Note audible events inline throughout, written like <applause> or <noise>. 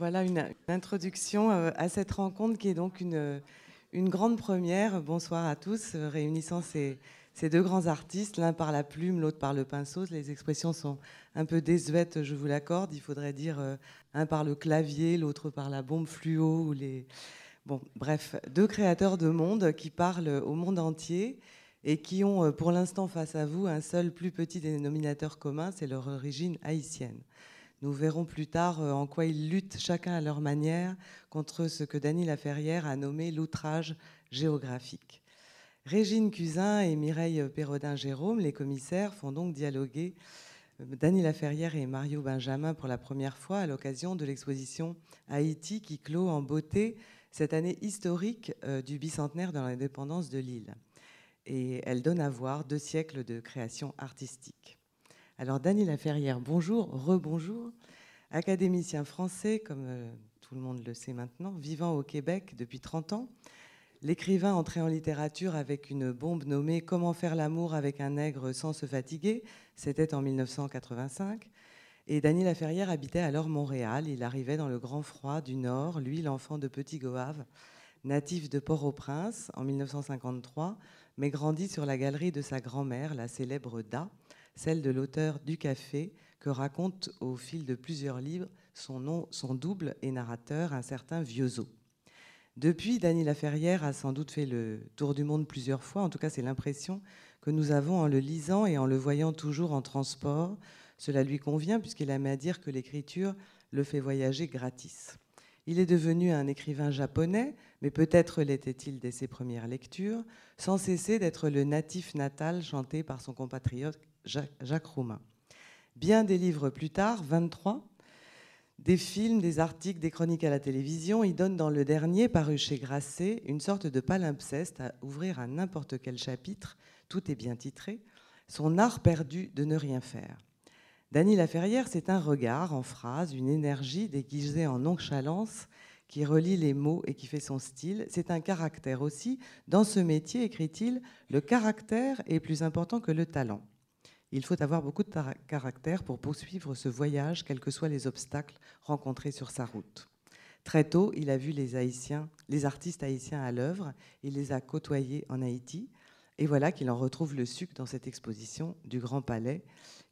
Voilà une, introduction euh, à cette rencontre qui est donc une, une grande première. Bonsoir à tous, euh, réunissant ces, deux grands artistes, l'un par la plume, l'autre par le pinceau. Les expressions sont un peu désuètes, je vous l'accorde. Il faudrait dire euh, un par le clavier, l'autre par la bombe fluo. Ou les... bon, bref, deux créateurs de monde qui parlent au monde entier et qui ont pour l'instant face à vous un seul plus petit dénominateur commun, c'est leur origine haïtienne. Nous verrons plus tard euh, en quoi ils luttent chacun à leur manière contre ce que Dany Laferrière a nommé l'outrage géographique. Régine Cusin et Mireille Perrodin-Jérôme, les commissaires, font donc dialoguer euh, Dany Laferrière et Mario Benjamin pour la première fois à l'occasion de l'exposition Haïti qui clôt en beauté cette année historique euh, du bicentenaire de l'indépendance de l'île. Et elle donne à voir deux siècles de création artistique. Alors, Dany Laferrière, bonjour, rebonjour. Académicien français, comme euh, tout le monde le sait maintenant, vivant au Québec depuis 30 ans. L'écrivain entré en littérature avec une bombe nommée Comment faire l'amour avec un nègre sans se fatiguer, c'était en 1985. Et Dany Laferrière habitait alors Montréal. Il arrivait dans le grand froid du Nord, lui, l'enfant de Petit Goave, natif de Port-au-Prince en 1953, mais grandi sur la galerie de sa grand-mère, la célèbre Da, celle de l'auteur du Café, que raconte au fil de plusieurs livres son, nom, son double et narrateur, un certain Vieuxot. Depuis, Dany Laferrière a sans doute fait le tour du monde plusieurs fois, en tout cas c'est l'impression que nous avons en le lisant et en le voyant toujours en transport. Cela lui convient puisqu'il aime à dire que l'écriture le fait voyager gratis. Il est devenu un écrivain japonais, mais peut-être l'était-il dès ses premières lectures, sans cesser d'être le natif natal chanté par son compatriote Jacques Roumain. Bien des livres plus tard, 23, des films, des articles, des chroniques à la télévision, il donne dans le dernier, paru chez Grasset, une sorte de palimpseste à ouvrir à n'importe quel chapitre, tout est bien titré, son art perdu de ne rien faire. Dany Laferrière, c'est un regard en phrase, une énergie déguisée en nonchalance qui relie les mots et qui fait son style. C'est un caractère aussi. Dans ce métier, écrit-il, le caractère est plus important que le talent. Il faut avoir beaucoup de caractère pour poursuivre ce voyage, quels que soient les obstacles rencontrés sur sa route. Très tôt, il a vu les, Haïtiens, les artistes haïtiens à l'œuvre, il les a côtoyés en Haïti, et voilà qu'il en retrouve le suc dans cette exposition du Grand Palais,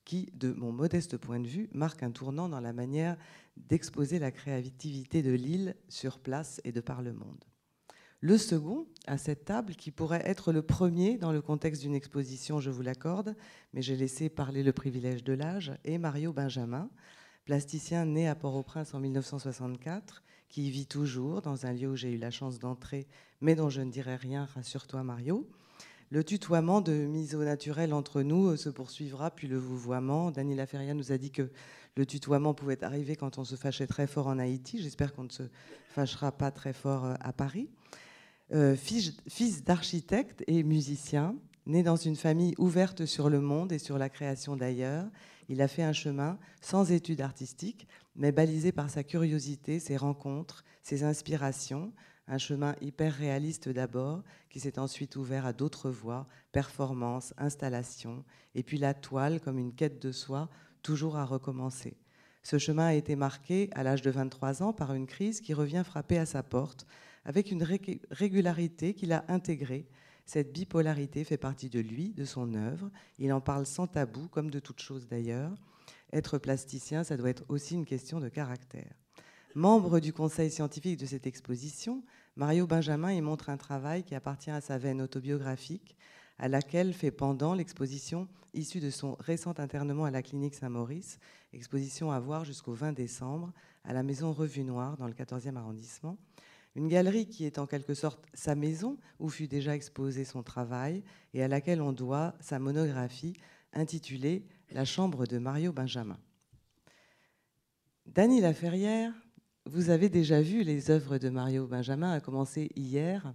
qui, de mon modeste point de vue, marque un tournant dans la manière d'exposer la créativité de l'île sur place et de par le monde. Le second, à cette table, qui pourrait être le premier dans le contexte d'une exposition, je vous l'accorde, mais j'ai laissé parler le privilège de l'âge, est Mario Benjamin, plasticien né à Port-au-Prince en 1964, qui y vit toujours dans un lieu où j'ai eu la chance d'entrer, mais dont je ne dirai rien, rassure-toi Mario. Le tutoiement de mise au naturel entre nous se poursuivra, puis le vouvoiement. Daniela Feria nous a dit que le tutoiement pouvait arriver quand on se fâchait très fort en Haïti. J'espère qu'on ne se fâchera pas très fort euh, à Paris. Euh, fils, d'architecte et musicien, né dans une famille ouverte sur le monde et sur la création d'ailleurs, il a fait un chemin sans études artistiques, mais balisé par sa curiosité, ses rencontres, ses inspirations, un chemin hyper réaliste d'abord, qui s'est ensuite ouvert à d'autres voies, performance, installation, et puis la toile comme une quête de soi, toujours à recommencer. Ce chemin a été marqué à l'âge de 23 ans par une crise qui revient frapper à sa porte, avec une régularité qu'il a intégrée. Cette bipolarité fait partie de lui, de son œuvre. Il en parle sans tabou, comme de toute chose d'ailleurs. Être plasticien, ça doit être aussi une question de caractère. Membre du conseil scientifique de cette exposition, Mario Benjamin y montre un travail qui appartient à sa veine autobiographique, à laquelle fait pendant l'exposition issue de son récent internement à la clinique Saint-Maurice, exposition à voir jusqu'au 20 décembre à la maison Revue Noire dans le 14e arrondissement, une galerie qui est en quelque sorte sa maison, où fut déjà exposé son travail, et à laquelle on doit sa monographie intitulée La chambre de Mario Benjamin. Dany Laferrière, vous avez déjà vu les œuvres de Mario Benjamin, à commencer hier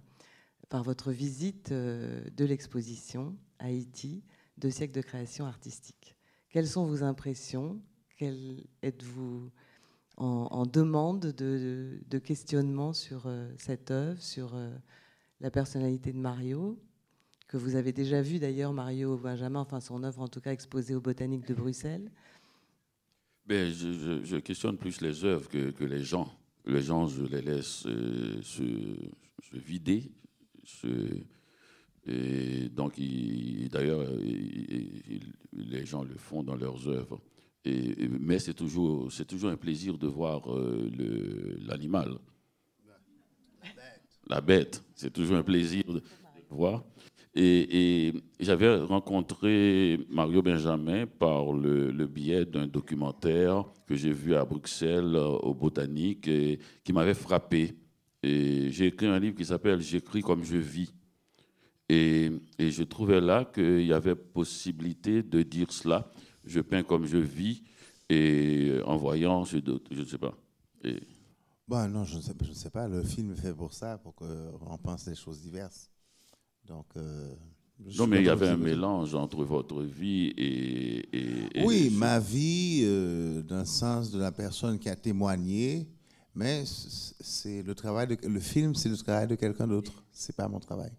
par votre visite euh, de l'exposition Haïti, deux siècles de création artistique. Quelles sont vos impressions? Quelle êtes-vous en, demande de, questionnement sur euh, cette œuvre, sur euh, la personnalité de Mario, que vous avez déjà vu d'ailleurs, Mario Benjamin, enfin son œuvre en tout cas exposée au Botanique de Bruxelles. Ben, je, questionne plus les œuvres que, les gens. les gens, je les laisse euh, se, vider. et donc, d'ailleurs, les gens le font dans leurs œuvres. Mais c'est toujours, toujours un plaisir de voir l'animal. La bête. C'est toujours un plaisir de voir. Et, j'avais rencontré Mario Benjamin par le, biais d'un documentaire que j'ai vu à Bruxelles euh, au Botanique et qui m'avait frappé. Et j'ai écrit un livre qui s'appelle J'écris comme je vis. Et je trouvais là qu'il y avait possibilité de dire cela. Je peins comme je vis et en voyant, je ne sais pas. Et... Bon, non, je ne, sais, je ne sais pas. Le film est fait pour ça, pour qu'on pense des choses diverses. Donc, euh, non, mais il y avait un mélange entre votre vie et. oui, ma vie, euh, dans le sens de la personne qui a témoigné, mais c'est le travail de, le film, c'est le travail de quelqu'un d'autre. C'est pas mon travail.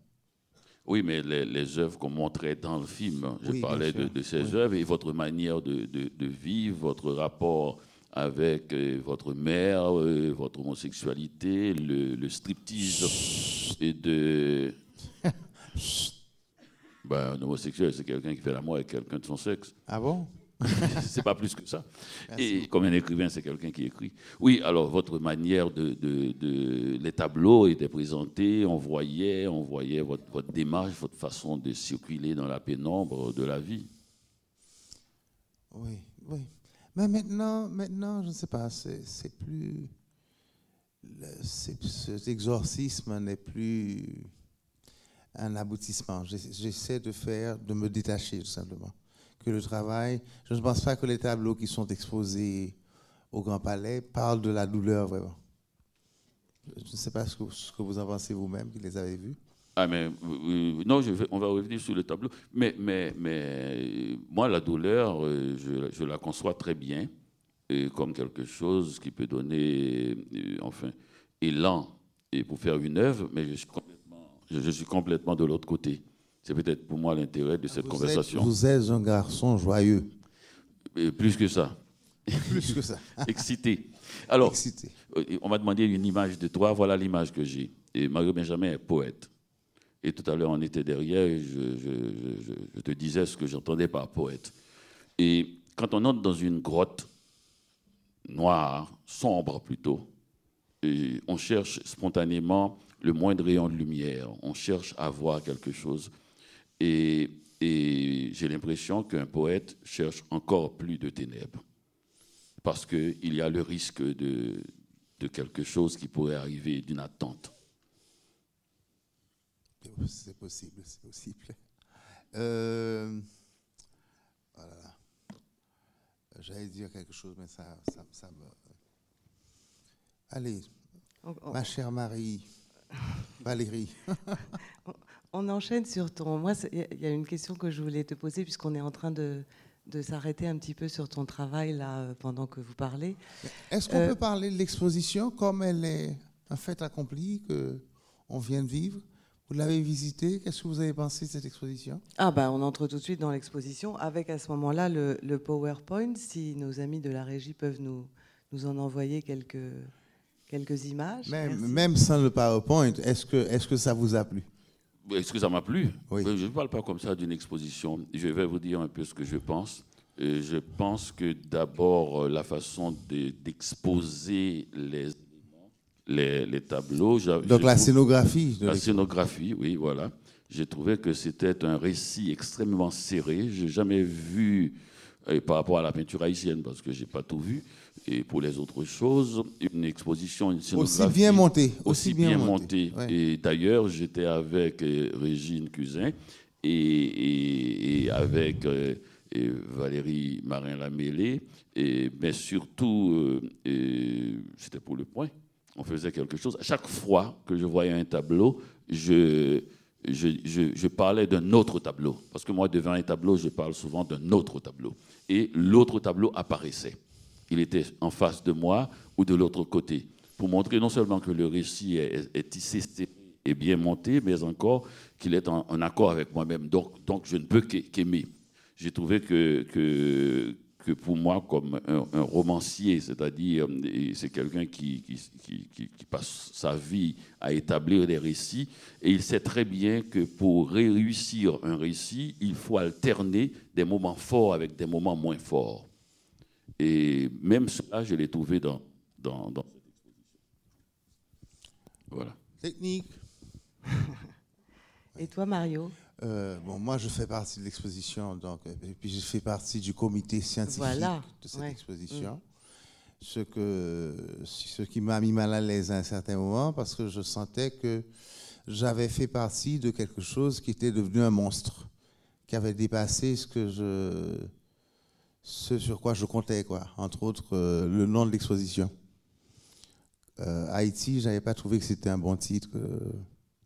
Oui, mais les, les œuvres qu'on montrait dans le film, je parlais de, ces œuvres et votre manière de, de, vivre, votre rapport avec euh, votre mère, votre homosexualité, le, le striptease et de <laughs> ben, un homosexuel, c'est quelqu'un qui fait l'amour avec quelqu'un de son sexe. Ah bon? <laughs> c'est pas plus que ça. Et comme un écrivain, c'est quelqu'un qui écrit. Oui, alors votre manière de, de, les tableaux étaient présentés, on voyait, on voyait votre, votre, démarche, votre façon de circuler dans la pénombre de la vie. Oui, oui. Mais maintenant, maintenant, je ne sais pas, c'est plus, cet exorcisme n'est plus un aboutissement. J'essaie de faire, de me détacher tout simplement. Que le travail, je ne pense pas que les tableaux qui sont exposés au Grand Palais parlent de la douleur vraiment. Je ne sais pas ce que, vous en pensez vous-même, qui les avez vus. Ah, mais non, on va revenir sur le tableau. Mais, mais, mais moi, la douleur, euh, je, la conçois très bien et comme quelque chose qui peut donner, euh, enfin, élan et pour faire une œuvre, mais je, suis complètement de l'autre côté. C'est peut-être pour moi l'intérêt de cette conversation. vous êtes un garçon joyeux. plus que ça. Plus que ça. <laughs> Excité. Alors, euh, on m'a demandé une image de toi. Voilà l'image que j'ai. Et Mario Benjamin est poète. Et tout à l'heure, on était derrière et je, te disais ce que j'entendais par poète. Et quand on entre dans une grotte noire, sombre plutôt, et on cherche spontanément le moindre rayon de lumière. On cherche à voir quelque chose. Et, j'ai l'impression qu'un poète cherche encore plus de ténèbres. Parce qu'il y a le risque de, de quelque chose qui pourrait arriver, d'une attente. C'est possible, c'est possible. Euh, voilà. J'allais dire quelque chose, mais ça, ça, me... Allez, ma chère Marie. Valérie. <laughs> on enchaîne sur ton. Moi, il y a une question que je voulais te poser, puisqu'on est en train de, de s'arrêter un petit peu sur ton travail là euh, pendant que vous parlez. Est-ce qu'on euh, peut parler de l'exposition comme elle est un fait accompli que on vient de vivre? Vous l'avez visitée Qu'est-ce que vous avez pensé de cette exposition? Ah ben, on entre tout de suite dans l'exposition avec à ce moment-là le, le, PowerPoint. Si nos amis de la régie peuvent nous nous en envoyer quelques quelques images. Même, sans le PowerPoint, est-ce que, est que ça vous a plu? Est-ce que ça m'a plu Je ne parle pas comme ça d'une exposition. Je vais vous dire un peu ce que je pense. je pense que d'abord, euh, la façon d'exposer les, les, les, tableaux. Donc la scénographie. la scénographie, oui, voilà. J'ai trouvé que c'était un récit extrêmement serré. Je n'ai jamais vu, et par rapport à la peinture haïtienne, parce que je n'ai pas tout vu, et pour les autres choses, une exposition, une scénographie. Aussi bien montée. Aussi, bien, montée. Et d'ailleurs, j'étais avec euh, Régine Cousin et, avec euh, Valérie Marin-Lamélé, mais surtout, euh, c'était pour le point, on faisait quelque chose. À chaque fois que je voyais un tableau, je, je, je parlais d'un autre tableau. Parce que moi, devant un tableau, je parle souvent d'un autre tableau. Et l'autre tableau apparaissait il était en face de moi ou de l'autre côté, pour montrer non seulement que le récit est, tissé et bien monté, mais encore qu'il est en, accord avec moi-même. Donc, donc, je ne peux qu'aimer. J'ai trouvé que, que, pour moi, comme un, romancier, c'est-à-dire c'est quelqu'un qui qui, qui, passe sa vie à établir des récits, et il sait très bien que pour réussir un récit, il faut alterner des moments forts avec des moments moins forts. Et même cela, je l'ai trouvé dans, dans, dans cette exposition. Voilà. Technique. <laughs> et toi, Mario? Euh, bon, moi, je fais partie de l'exposition, donc, et puis je fais partie du comité scientifique de cette exposition. Ce, que, ce qui m'a mis mal à l'aise à un certain moment, parce que je sentais que j'avais fait partie de quelque chose qui était devenu un monstre, qui avait dépassé ce que je, ce sur quoi je comptais, quoi. Entre autres, euh, le nom de l'exposition. Euh, Haïti, j'avais pas trouvé que c'était un bon titre.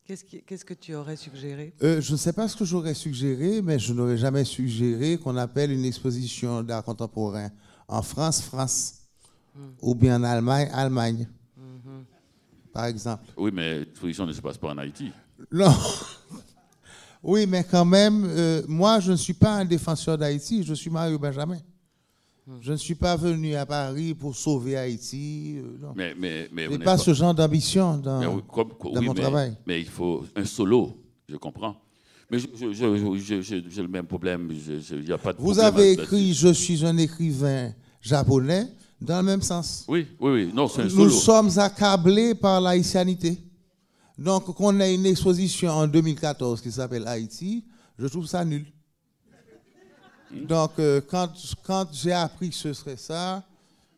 Qu'est-ce, que tu aurais suggéré? Euh, Je ne sais pas ce que j'aurais suggéré, mais je n'aurais jamais suggéré qu'on appelle une exposition d'art contemporain en France, France, hmm. ou bien en Allemagne, Allemagne, hmm. par exemple. Oui, mais l'exposition ne se passe pas en Haïti. Non. <laughs> oui, mais quand même, euh, moi, je ne suis pas un défenseur d'Haïti, je suis Mario Benjamin. Hmm. Je ne suis pas venu à Paris pour sauver Haïti. Euh, non. Mais, mais, mais pas, ce genre d'ambition dans, mon travail. Mais il faut un solo, je comprends. Mais j'ai le même problème. Y a pas de Vous avez écrit Je suis un écrivain japonais dans le même sens. Oui, oui, oui. Non, un Nous sommes accablés par l'haïtianité. Donc, qu'on ait une exposition en 2014 qui s'appelle Haïti, je trouve ça nul. Donc, euh, quand, quand j'ai appris que ce serait ça,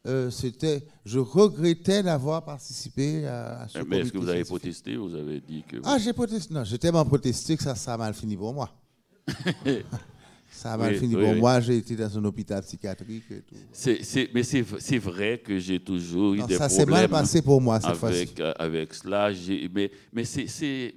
euh, c'était, je regrettais d'avoir participé à, ce Mais est-ce que vous avez protesté Vous avez dit que. Ah, j'ai protesté. Non, j'ai tellement protesté que ça, ça a mal fini pour moi. <laughs> ça a mal fini pour moi. J'ai été dans un hôpital psychiatrique et tout. mais c'est vrai que j'ai toujours eu des problèmes. Ça s'est mal passé pour moi cette fois-ci. Avec cela, mais, mais c'est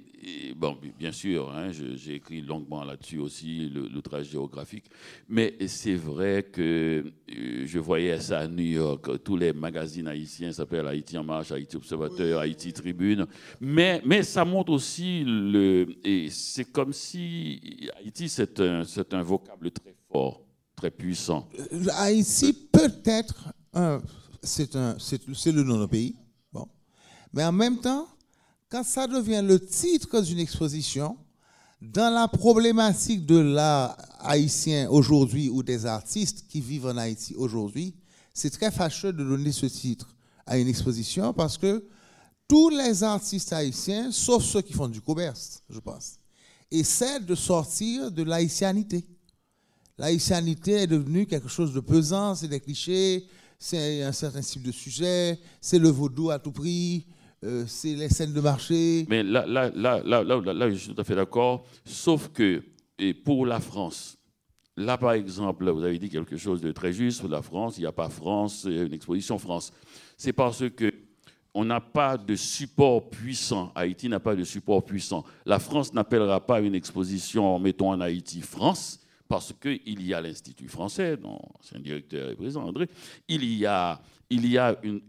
bon, bien sûr, hein, j'ai écrit longuement là-dessus aussi, l'outrage géographique. Mais c'est vrai que euh, je voyais ça à New York. Tous les magazines haïtiens s'appellent Haïti en marche, Haïti Observateur, Haïti Tribune. Mais, mais ça montre aussi le. Et c'est comme si Haïti, c'est un, un vocable très fort, très puissant. Euh, Haïti, peut-être, c'est le nom d'un pays. Bon. Mais en même temps, quand ça devient le titre d'une exposition, dans la problématique de l'art haïtien aujourd'hui ou des artistes qui vivent en Haïti aujourd'hui, c'est très fâcheux de donner ce titre à une exposition parce que tous les artistes haïtiens, sauf ceux qui font du commerce, je pense, essaient de sortir de l'haïtianité. L'haïtianité est devenue quelque chose de pesant, c'est des clichés, c'est un certain type de sujet, c'est le vaudou à tout prix, euh, c'est les scènes de marché. Mais là, là, là, là, là, je suis tout à fait d'accord. Sauf que pour la France, là, par exemple, vous avez dit quelque chose de très juste. La France, il n'y a pas France, une exposition France. C'est parce que on n'a pas de support puissant. Haïti n'a pas de support puissant. La France n'appellera pas une exposition, mettons en Haïti France, parce qu'il y a l'Institut français, dont un directeur et président André. Il y a il y a une,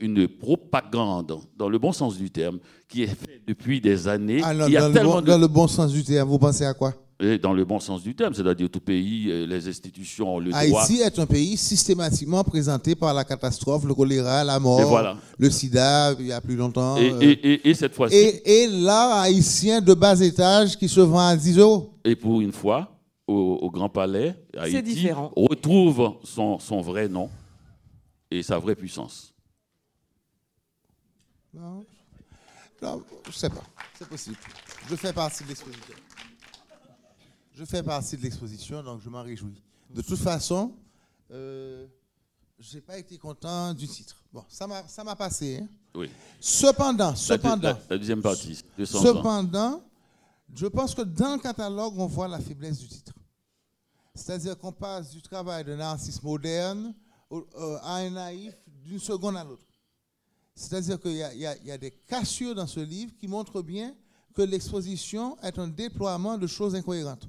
une, propagande, dans le bon sens du terme, qui est faite depuis des années. Ah, dans, le bon, sens du terme, vous pensez à quoi? Dans le bon sens du terme, c'est-à-dire tout pays, euh, les institutions, le Haïti droit. Haïti est un pays systématiquement présenté par la catastrophe, le choléra, la mort, le sida, il y a plus longtemps. Et, euh, et, cette fois-ci. Et, l'art haïtien de bas étage qui se vend à 10 euros. Et pour une fois, au, Grand Palais, Haïti retrouve son, son vrai nom et sa vraie puissance Non, non je ne sais pas. C'est possible. Je fais partie de l'exposition. Je fais partie de l'exposition, donc je m'en réjouis. De toute façon, euh, je n'ai pas été content du titre. Bon, ça m'a passé. Hein. Oui. Cependant, cependant. La, deuxième partie. Cependant, je pense que dans le catalogue, on voit la faiblesse du titre. C'est-à-dire qu'on passe du travail d'un artiste moderne à un naïf d'une seconde à l'autre. C'est-à-dire qu'il y, y, a des cassures dans ce livre qui montrent bien que l'exposition est un déploiement de choses incohérentes.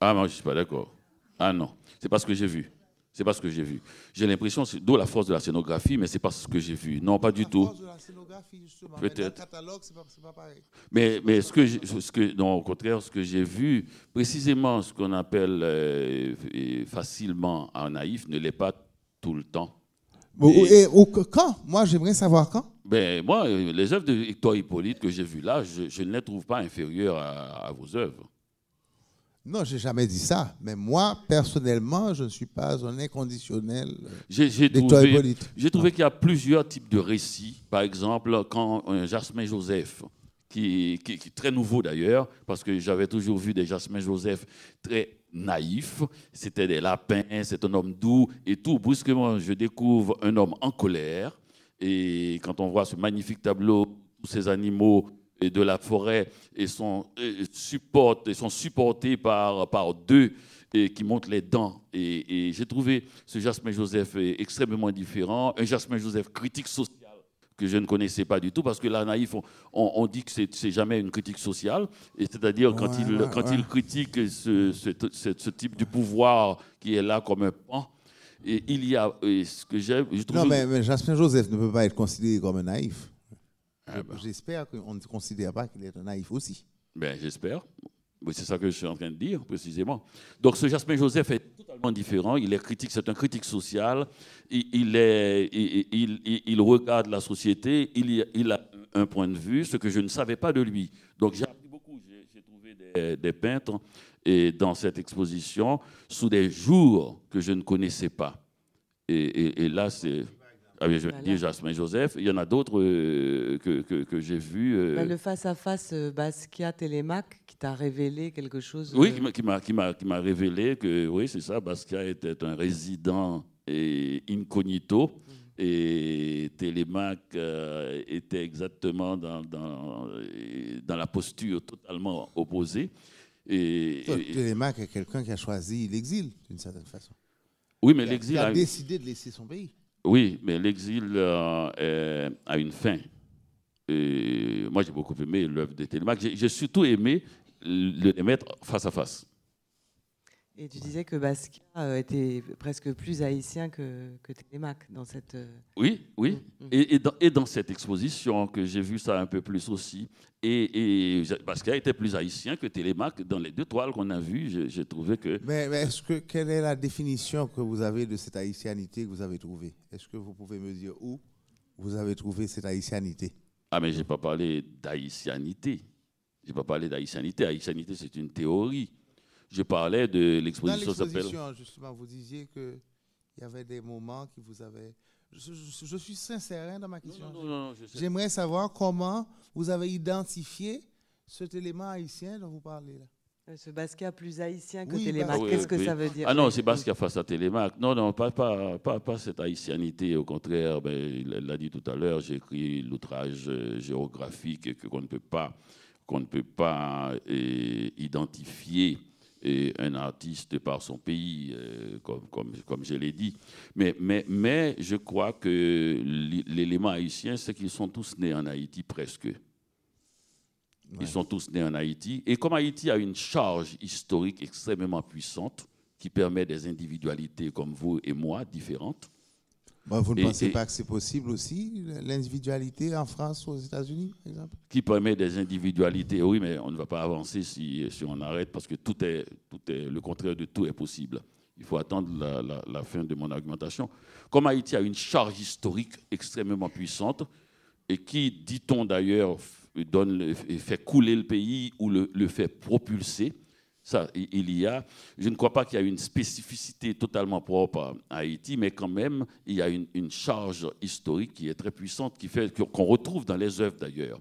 Ah, moi, je ne suis pas d'accord. Ah non, c'est pas ce que j'ai vu. C'est pas ce que j'ai vu. J'ai l'impression, d'où la force de la scénographie, mais c'est pas ce que j'ai vu. Non, pas du tout. biographie, justement. Peut-être. catalogue, c'est pas, pas, pareil. Mais, mais ce que, ce que, non, au contraire, ce que j'ai vu, précisément ce qu'on appelle euh, facilement un naïf ne l'est pas tout le temps. et, quand? Moi, j'aimerais savoir quand. Ben, moi, les œuvres de Victor Hippolyte que j'ai vues là, je, je, ne les trouve pas inférieures à, à vos œuvres. Non, j'ai jamais dit ça. Mais moi, personnellement, je ne suis pas un inconditionnel. J'ai trouvé, trouvé qu'il y a plusieurs types de récits. Par exemple, quand Jasmin Joseph, qui, qui, est très nouveau d'ailleurs, parce que j'avais toujours vu des Jasmin Joseph très naïfs. C'était des lapins, c'est un homme doux et tout. Brusquement, je découvre un homme en colère. Et quand on voit ce magnifique tableau, tous ces animaux et de la forêt et sont, et sont supportés par, par deux et qui montent les dents. Et, j'ai trouvé ce Jasmin Joseph extrêmement différent, un Jasmin Joseph critique sociale que je ne connaissais pas du tout, parce que là, naïf, on, dit que c'est jamais une critique sociale, et c'est-à-dire quand, il, quand il critique ce, ce, type de pouvoir qui est là comme un pan, et il y a ce que j'ai... Non, mais, mais Jasmin Joseph ne peut pas être considéré comme un naïf. Ah bah. J'espère qu'on ne considère pas qu'il est un naïf aussi. Ben, j'espère. C'est ça que je suis en train de dire, précisément. Donc, ce Jasmin Joseph est totalement différent. Il est critique, c'est un critique social. Il, est, il, il, regarde la société. Il, a un point de vue, ce que je ne savais pas de lui. Donc, j'ai appris beaucoup. J'ai trouvé des, des, peintres et dans cette exposition sous des jours que je ne connaissais pas. et là, c'est ah je dis Jasmin Joseph. Il y en a d'autres euh, que, que, j'ai vus. Euh. Bah, le face-à-face euh, Basquiat-Télémac qui t'a révélé quelque chose. Oui, qui m'a révélé que, oui, c'est ça, Basquiat était un résident et incognito. Mm. Et Télémac était exactement dans, dans, dans, la posture totalement opposée. Et, Télémac est quelqu'un qui a choisi l'exil, d'une certaine façon. Oui, mais l'exil. Il a décidé de laisser son pays. Oui, mais l'exil euh, a une fin. Et moi, j'ai beaucoup aimé l'œuvre de Télémaque. J'ai surtout aimé le mettre face à face. Et tu disais que Basquiat euh, était presque plus haïtien que, que Télémaque dans cette. Euh, oui, oui. Mm, mm. Et, dans, et, dans, cette exposition, que j'ai vu ça un peu plus aussi. Et, et Basquiat était plus haïtien que Télémaque. Dans les deux toiles qu'on a vues, j'ai trouvé que. Mais, est-ce que quelle est la définition que vous avez de cette haïtianité que vous avez trouvée? Est-ce que vous pouvez me dire où vous avez trouvé cette haïtianité? Ah, mais je n'ai pas parlé d'haïtianité. Je n'ai pas parlé d'haïtianité. Haïtianité, c'est une théorie. Je parlais de l'exposition. Dans l'exposition, justement, vous disiez qu'il y avait des moments qui vous avaient... Je, suis sincère hein, dans ma question. J'aimerais savoir comment vous avez identifié cet élément haïtien dont vous parlez là. Euh, ce Basquiat plus haïtien que oui, Télémac, bah qu'est-ce que ça veut dire? Ah non, c'est Basquiat face à Télémac. Non, non, pas, pas, pas, cette haïtianité. Au contraire, ben, il l'a dit tout à l'heure, j'ai écrit l'outrage euh, géographique qu'on ne peut pas, qu'on ne peut pas euh, identifier un artiste par son pays, euh, comme, comme, comme, je l'ai dit. Mais, mais, mais je crois que l'élément haïtien, c'est qu'ils sont tous nés en Haïti presque. Ils sont tous nés en Haïti. Et comme Haïti a une charge historique extrêmement puissante, qui permet des individualités comme vous et moi différentes, vous ne pensez pas que c'est possible aussi, l'individualité en France ou aux États-Unis, par exemple? Qui permet des individualités, oui, mais on ne va pas avancer si, si on arrête, parce que tout est, tout est, le contraire de tout est possible. Il faut attendre la, la, fin de mon argumentation. Comme Haïti a une charge historique extrêmement puissante, et qui, dit-on d'ailleurs, donne, fait couler le pays ou le, le fait propulser, ça, il y a, je ne crois pas qu'il y a une spécificité totalement propre à Haïti, mais quand même, il y a une, charge historique qui est très puissante, qui fait qu'on retrouve dans les œuvres d'ailleurs.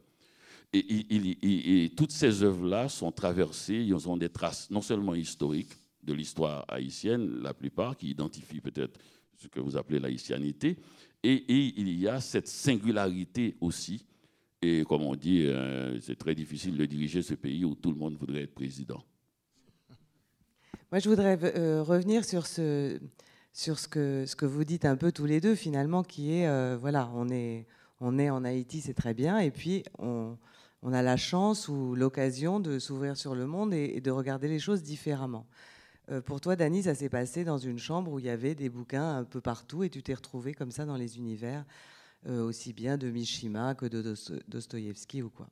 Et, toutes ces œuvres-là sont traversées, ils ont des traces non seulement historiques de l'histoire haïtienne, la plupart, qui identifient peut-être ce que vous appelez l'haïtianité, et, il y a cette singularité aussi. Et comme on dit, euh, c'est très difficile de diriger ce pays où tout le monde voudrait être président. Moi, je voudrais euh, revenir sur, ce, que, vous dites un peu tous les deux, finalement, qui est, euh, voilà, on est, en Haïti, c'est très bien, et puis on, on a la chance ou l'occasion de s'ouvrir sur le monde et, de regarder les choses différemment. Euh, pour toi, Dani, ça s'est passé dans une chambre où il y avait des bouquins un peu partout et tu t'es retrouvé comme ça dans les univers aussi bien de Mishima que de Dostoïevski ou quoi.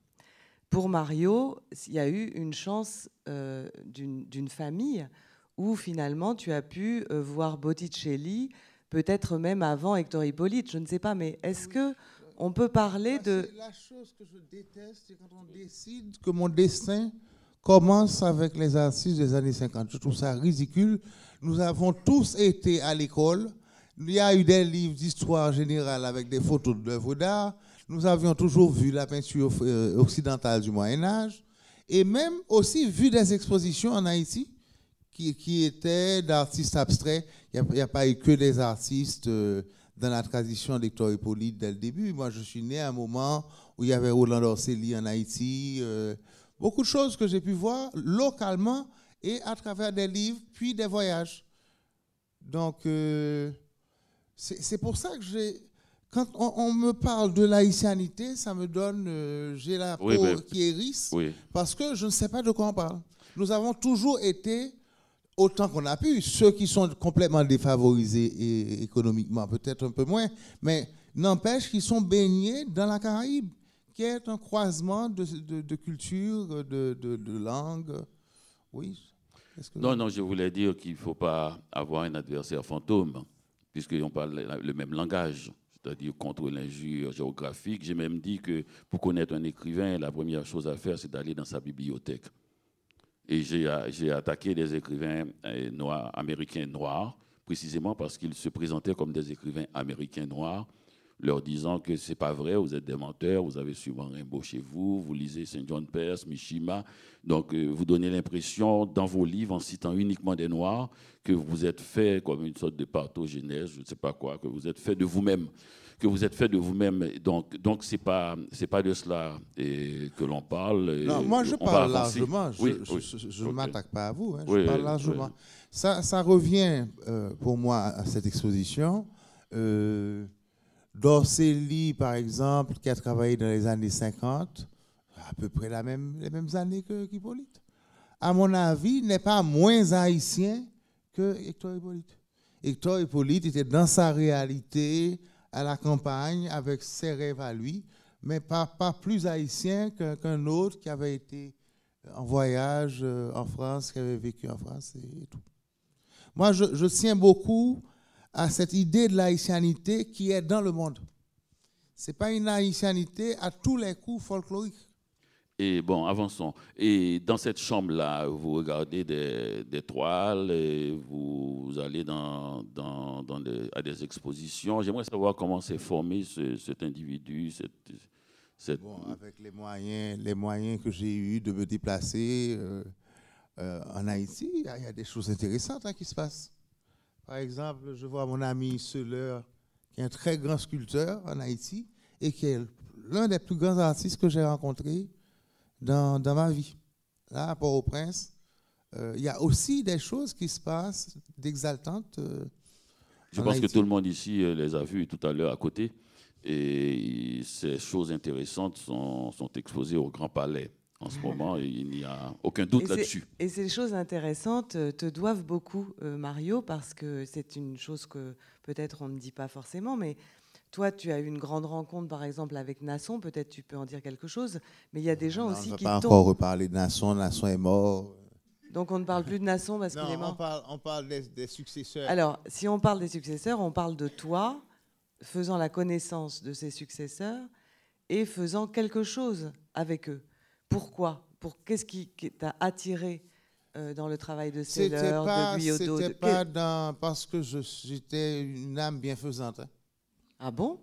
Pour Mario, il y a eu une chance d'une famille où finalement tu as pu voir Botticelli, peut-être même avant Hector Hippolyte, je ne sais pas, mais est-ce que on peut parler de... La chose que je déteste, c'est quand on décide que mon destin commence avec les artistes des années 50. Je trouve ça ridicule. Nous avons tous été à l'école. Il y a eu des livres d'histoire générale avec des photos d'œuvres d'art. Nous avions toujours vu la peinture euh, occidentale du Moyen Âge et même aussi vu des expositions en Haïti qui, qui étaient d'artistes abstraits. Il n'y a, pas eu que des artistes euh, dans la tradition d'Hector Hippolyte dès le début. Moi, je suis né à un moment où il y avait Roland Orselli en Haïti. Euh, beaucoup de choses que j'ai pu voir localement et à travers des livres, puis des voyages. Donc, euh, c'est pour ça que j'ai. Quand on, me parle de laïcianité, ça me donne. Euh, j'ai la peau qui hérisse, parce que je ne sais pas de quoi on parle. Nous avons toujours été autant qu'on a pu. Ceux qui sont complètement défavorisés économiquement, peut-être un peu moins, mais n'empêche qu'ils sont baignés dans la Caraïbe, qui est un croisement de, de, de, de, langue. Oui. Non, non, je voulais dire qu'il ne faut pas avoir un adversaire fantôme, puisqu'on parle le même langage, c'est-à-dire contre l'injure géographique. J'ai même dit que pour connaître un écrivain, la première chose à faire, c'est d'aller dans sa bibliothèque. Et j'ai attaqué des écrivains euh, noirs, américains noirs, précisément parce qu'ils se présentaient comme des écrivains américains noirs, leur disant que c'est pas vrai, vous êtes des menteurs, vous avez souvent Rimbaud chez vous, vous lisez Saint John Perse, Mishima, donc euh, vous donnez l'impression dans vos livres, en citant uniquement des noirs, que vous êtes fait comme une sorte de parthogénèse, je ne sais pas quoi, que vous êtes fait de vous-même que vous êtes fait de vous-même. Donc, donc c'est pas, c'est pas de cela et, que l'on parle. Non, moi je parle largement. Je, ne m'attaque pas à vous. Hein, je parle largement. Ça, ça revient euh, pour moi à cette exposition. Euh, Dorcelli, par exemple, qui a travaillé dans les années 50, à peu près la même, les mêmes années que qu'Hippolyte, à mon avis, n'est pas moins haïtien que Hector Hippolyte. Hector Hippolyte était dans sa réalité, à la campagne avec ses rêves à lui, mais pas, plus haïtien qu'un autre qui avait été en voyage euh, en France, qui avait vécu en France et, tout. Moi, je, tiens beaucoup à cette idée de laïcianité qui est dans le monde. Ce n'est pas une laïcianité à tous les coups folkloriques. Et bon, avançons. Et dans cette chambre-là, vous regardez des, toiles, et vous allez dans, dans, à des expositions. J'aimerais savoir comment s'est formé cet individu, cette, avec les moyens, les moyens que j'ai eus de me déplacer euh, euh, en Haïti, il y, a des choses intéressantes hein, qui se passent. Par exemple, je vois mon ami Seller, qui est un très grand sculpteur en Haïti et qui est l'un des plus grands artistes que j'ai rencontrés dans, dans ma vie. Là, à Port-au-Prince, euh, il y a aussi des choses qui se passent d'exaltantes. Euh, Je pense que tout le monde ici euh, les a vues tout à l'heure à côté. Et ces choses intéressantes sont, sont exposées au Grand Palais en ce moment et il n'y a aucun doute là-dessus. Et ces choses intéressantes te doivent beaucoup, Mario, parce que c'est une chose que peut-être on ne dit pas forcément, mais toi, tu as eu une grande rencontre, par exemple, avec Nasson. Peut-être tu peux en dire quelque chose. Mais il y a des gens aussi qui. On ne va pas encore reparler de Nasson. Nasson est mort. Donc on ne parle plus de Nasson parce qu'il est mort. On parle, on parle des, successeurs. Alors, si on parle des successeurs, on parle de toi faisant la connaissance de ces successeurs et faisant quelque chose avec eux. Pourquoi? Pour qu'est-ce qui t'a attiré euh, dans le travail de Seller, de Guyodo C'était pas dans, parce que j'étais une âme bienfaisante. Hein. Ah bon?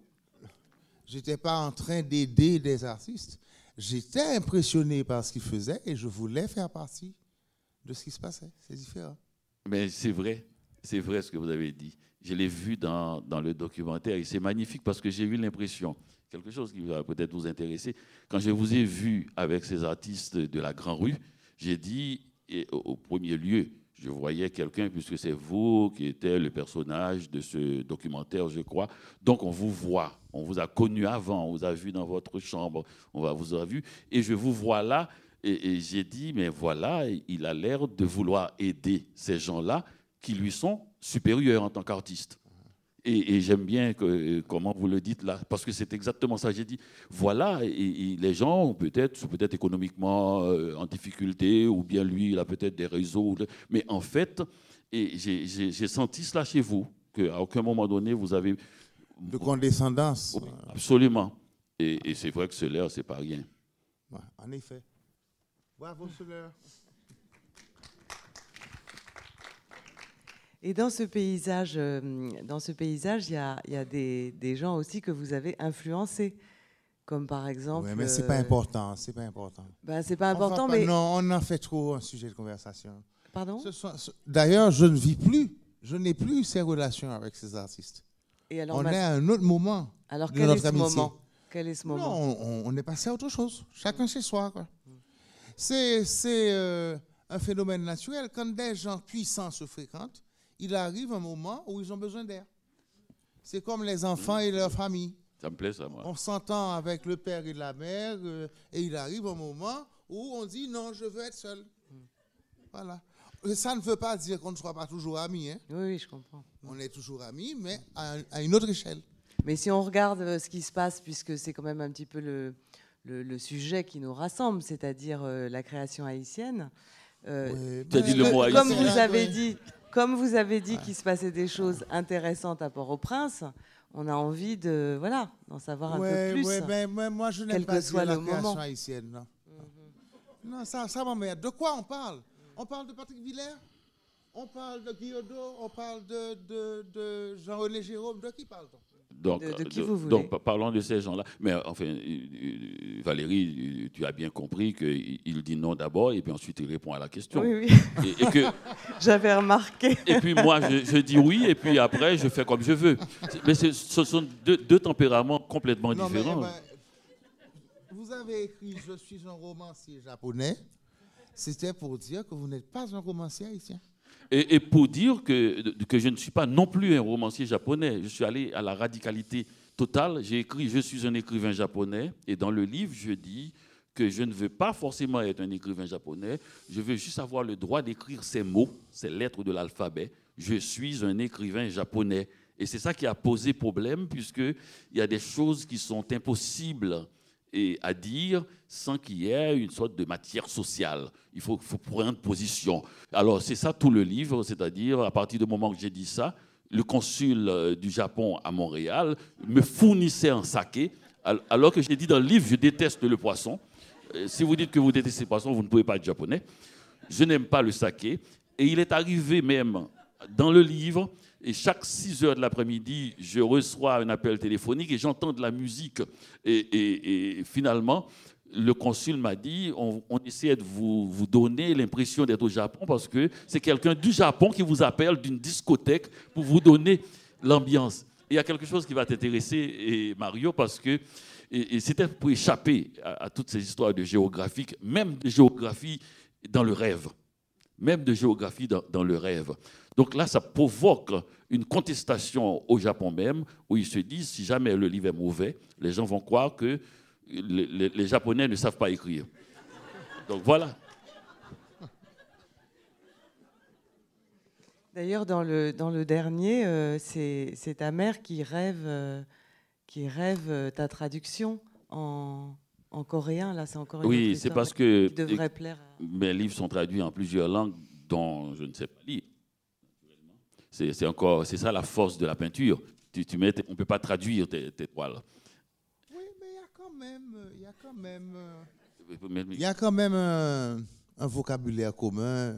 J'étais pas en train d'aider des artistes. J'étais impressionné par ce qu'ils faisaient et je voulais faire partie de ce qui se passait. C'est différent. Mais c'est vrai, c'est vrai ce que vous avez dit. Je l'ai vu dans, dans, le documentaire et c'est magnifique parce que j'ai eu l'impression, quelque chose qui va peut-être vous intéresser, quand je vous ai vu avec ces artistes de la Grand Rue, j'ai dit, au premier lieu, je voyais quelqu'un, puisque c'est vous qui êtes le personnage de ce documentaire, je crois. Donc on vous voit, on vous a connu avant, on vous a vu dans votre chambre, on vous a vu, et je vous vois là, et, j'ai dit, mais voilà, il a l'air de vouloir aider ces gens-là qui lui sont supérieurs en tant qu'artiste. Et, j'aime bien que, comment vous le dites là, parce que c'est exactement ça. J'ai dit, voilà, et, les gens peut-être sont peut-être économiquement euh, en difficulté, ou bien lui, il a peut-être des réseaux. Mais en fait, j'ai senti cela chez vous, qu'à aucun moment donné, vous avez... De condescendance. absolument. Et, c'est vrai que ce c'est pas rien. en effet. Bravo, Solaire. Et dans ce paysage, euh, dans ce paysage, il y a, y a des, des, gens aussi que vous avez influencés, comme par exemple. Oui, mais c'est pas euh, important, c'est pas important. Ben, c'est pas important, mais non, on en fait trop un sujet de conversation. Pardon? D'ailleurs, je ne vis plus, je n'ai plus ces relations avec ces artistes. Et alors, on est à un autre moment. Alors quel est ce moment? Quel est ce moment? Non, on, est passé à autre chose. Chacun chez soi. C'est euh, un phénomène naturel. Quand des gens puissants se fréquentent, il arrive un moment où ils ont besoin d'air. C'est comme les enfants et leur famille. Ça me plaît, ça, moi. On s'entend avec le père et la mère, euh, et il arrive un moment où on dit non, je veux être seul. Voilà. Ça ne veut pas dire qu'on ne soit pas toujours amis. Hein. Oui, je comprends. On est toujours amis, mais à, une autre échelle. Mais si on regarde euh, ce qui se passe, puisque c'est quand même un petit peu le, le, sujet qui nous rassemble, c'est-à-dire euh, la création haïtienne. Euh, tu as dit le mot haïtien. Comme vous avez dit, comme vous avez dit qu'il se passait des choses intéressantes à Port-au-Prince, on a envie de voilà d'en savoir un peu plus. Oui, mais, moi je n'aime pas soit la le moment. haïtienne. Non, non ça, ça m'emmerde. De quoi on parle? On parle de Patrick Villers? On parle de Guillaume On parle de, de, de Jean-René Jérôme De qui parle-t-on? Donc, donc, parlons de ces gens-là. Mais enfin, Valérie, tu as bien compris qu'il dit non d'abord et puis ensuite il répond à la question. Oui, oui. Et, que, <laughs> J'avais remarqué. Et puis moi, je, dis oui et puis après, je fais comme je veux. Mais ce sont deux, tempéraments complètement différents. Ben, vous avez écrit Je suis un romancier japonais. C'était pour dire que vous n'êtes pas un romancier haïtien. Et, pour dire que, que je ne suis pas non plus un romancier japonais, je suis allé à la radicalité totale. J'ai écrit Je suis un écrivain japonais. Et dans le livre, je dis que je ne veux pas forcément être un écrivain japonais. Je veux juste avoir le droit d'écrire ces mots, ces lettres de l'alphabet. Je suis un écrivain japonais. Et c'est ça qui a posé problème, puisqu'il y a des choses qui sont impossibles et à dire sans qu'il y ait une sorte de matière sociale. Il faut, faut prendre position. Alors c'est ça tout le livre, c'est-à-dire à partir du moment que j'ai dit ça, le consul euh, du Japon à Montréal me fournissait un saké, alors que j'ai dit dans le livre, je déteste le poisson. Euh, si vous dites que vous détestez le poisson, vous ne pouvez pas être japonais. Je n'aime pas le saké. Et il est arrivé même dans le livre et chaque 6 heures de l'après-midi, je reçois un appel téléphonique et j'entends de la musique. Et, finalement, le consul m'a dit, on, essaie de vous, donner l'impression d'être au Japon parce que c'est quelqu'un du Japon qui vous appelle d'une discothèque pour vous donner l'ambiance. Il y a quelque chose qui va t'intéresser, Mario, parce que c'était pour échapper à, à, toutes ces histoires de géographie, même de géographie dans le rêve. Même de géographie dans, le rêve. Donc là, ça provoque une contestation au Japon même, où ils se disent, si jamais le livre est mauvais, les gens vont croire que les, Japonais ne savent pas écrire. Donc voilà. D'ailleurs, dans le, dans le dernier, euh, c'est ta mère qui rêve, euh, qui rêve euh, ta traduction en, en coréen. Là, c'est encore Oui, c'est parce que devrait plaire mes livres sont traduits en plusieurs langues dont je ne sais pas lire. C'est encore, c'est ça la force de la peinture. Tu, tu mets, on ne peut pas traduire tes, toiles. Oui, mais il y a quand même, il y a quand même, il y a quand même un, vocabulaire commun.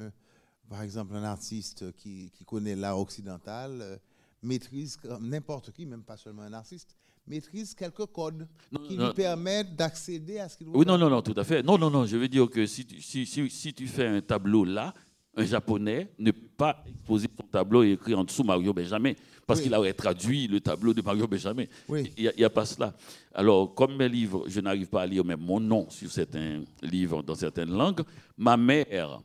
Par exemple, un artiste qui, qui connaît l'art occidental euh, maîtrise, n'importe qui, même pas seulement un artiste, maîtrise quelques codes qui lui permettent d'accéder à ce qu'il veut. Oui, non, non, non, tout à fait. Non, non, non, je veux dire que si si, si, si tu fais un tableau là, un Japonais ne peut pas exposer son tableau et écrire en dessous Mario Benjamin, parce qu'il aurait traduit le tableau de Mario Benjamin. Il n'y a, pas cela. Alors, comme mes livres, je n'arrive pas à lire même mon nom sur certains livres dans certaines langues, ma mère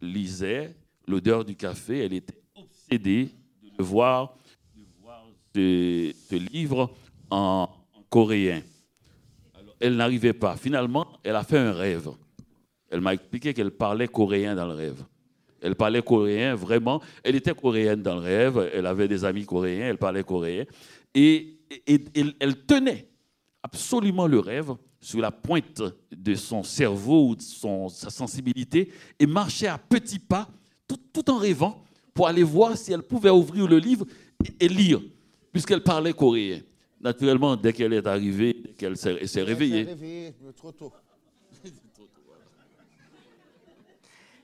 lisait L'odeur du café, elle était obsédée de voir, de voir ce, livre en, en coréen. Alors, elle n'arrivait pas. Finalement, elle a fait un rêve. Elle m'a expliqué qu'elle parlait coréen dans le rêve. Elle parlait coréen, vraiment. Elle était coréenne dans le rêve. Elle avait des amis coréens. Elle parlait coréen. Et, elle tenait absolument le rêve sur la pointe de son cerveau ou de son, sa sensibilité et marchait à petits pas, tout, en rêvant, pour aller voir si elle pouvait ouvrir le livre et, lire, puisqu'elle parlait coréen. Naturellement, dès qu'elle est arrivée, dès qu'elle s'est réveillée. Trop tôt. <laughs>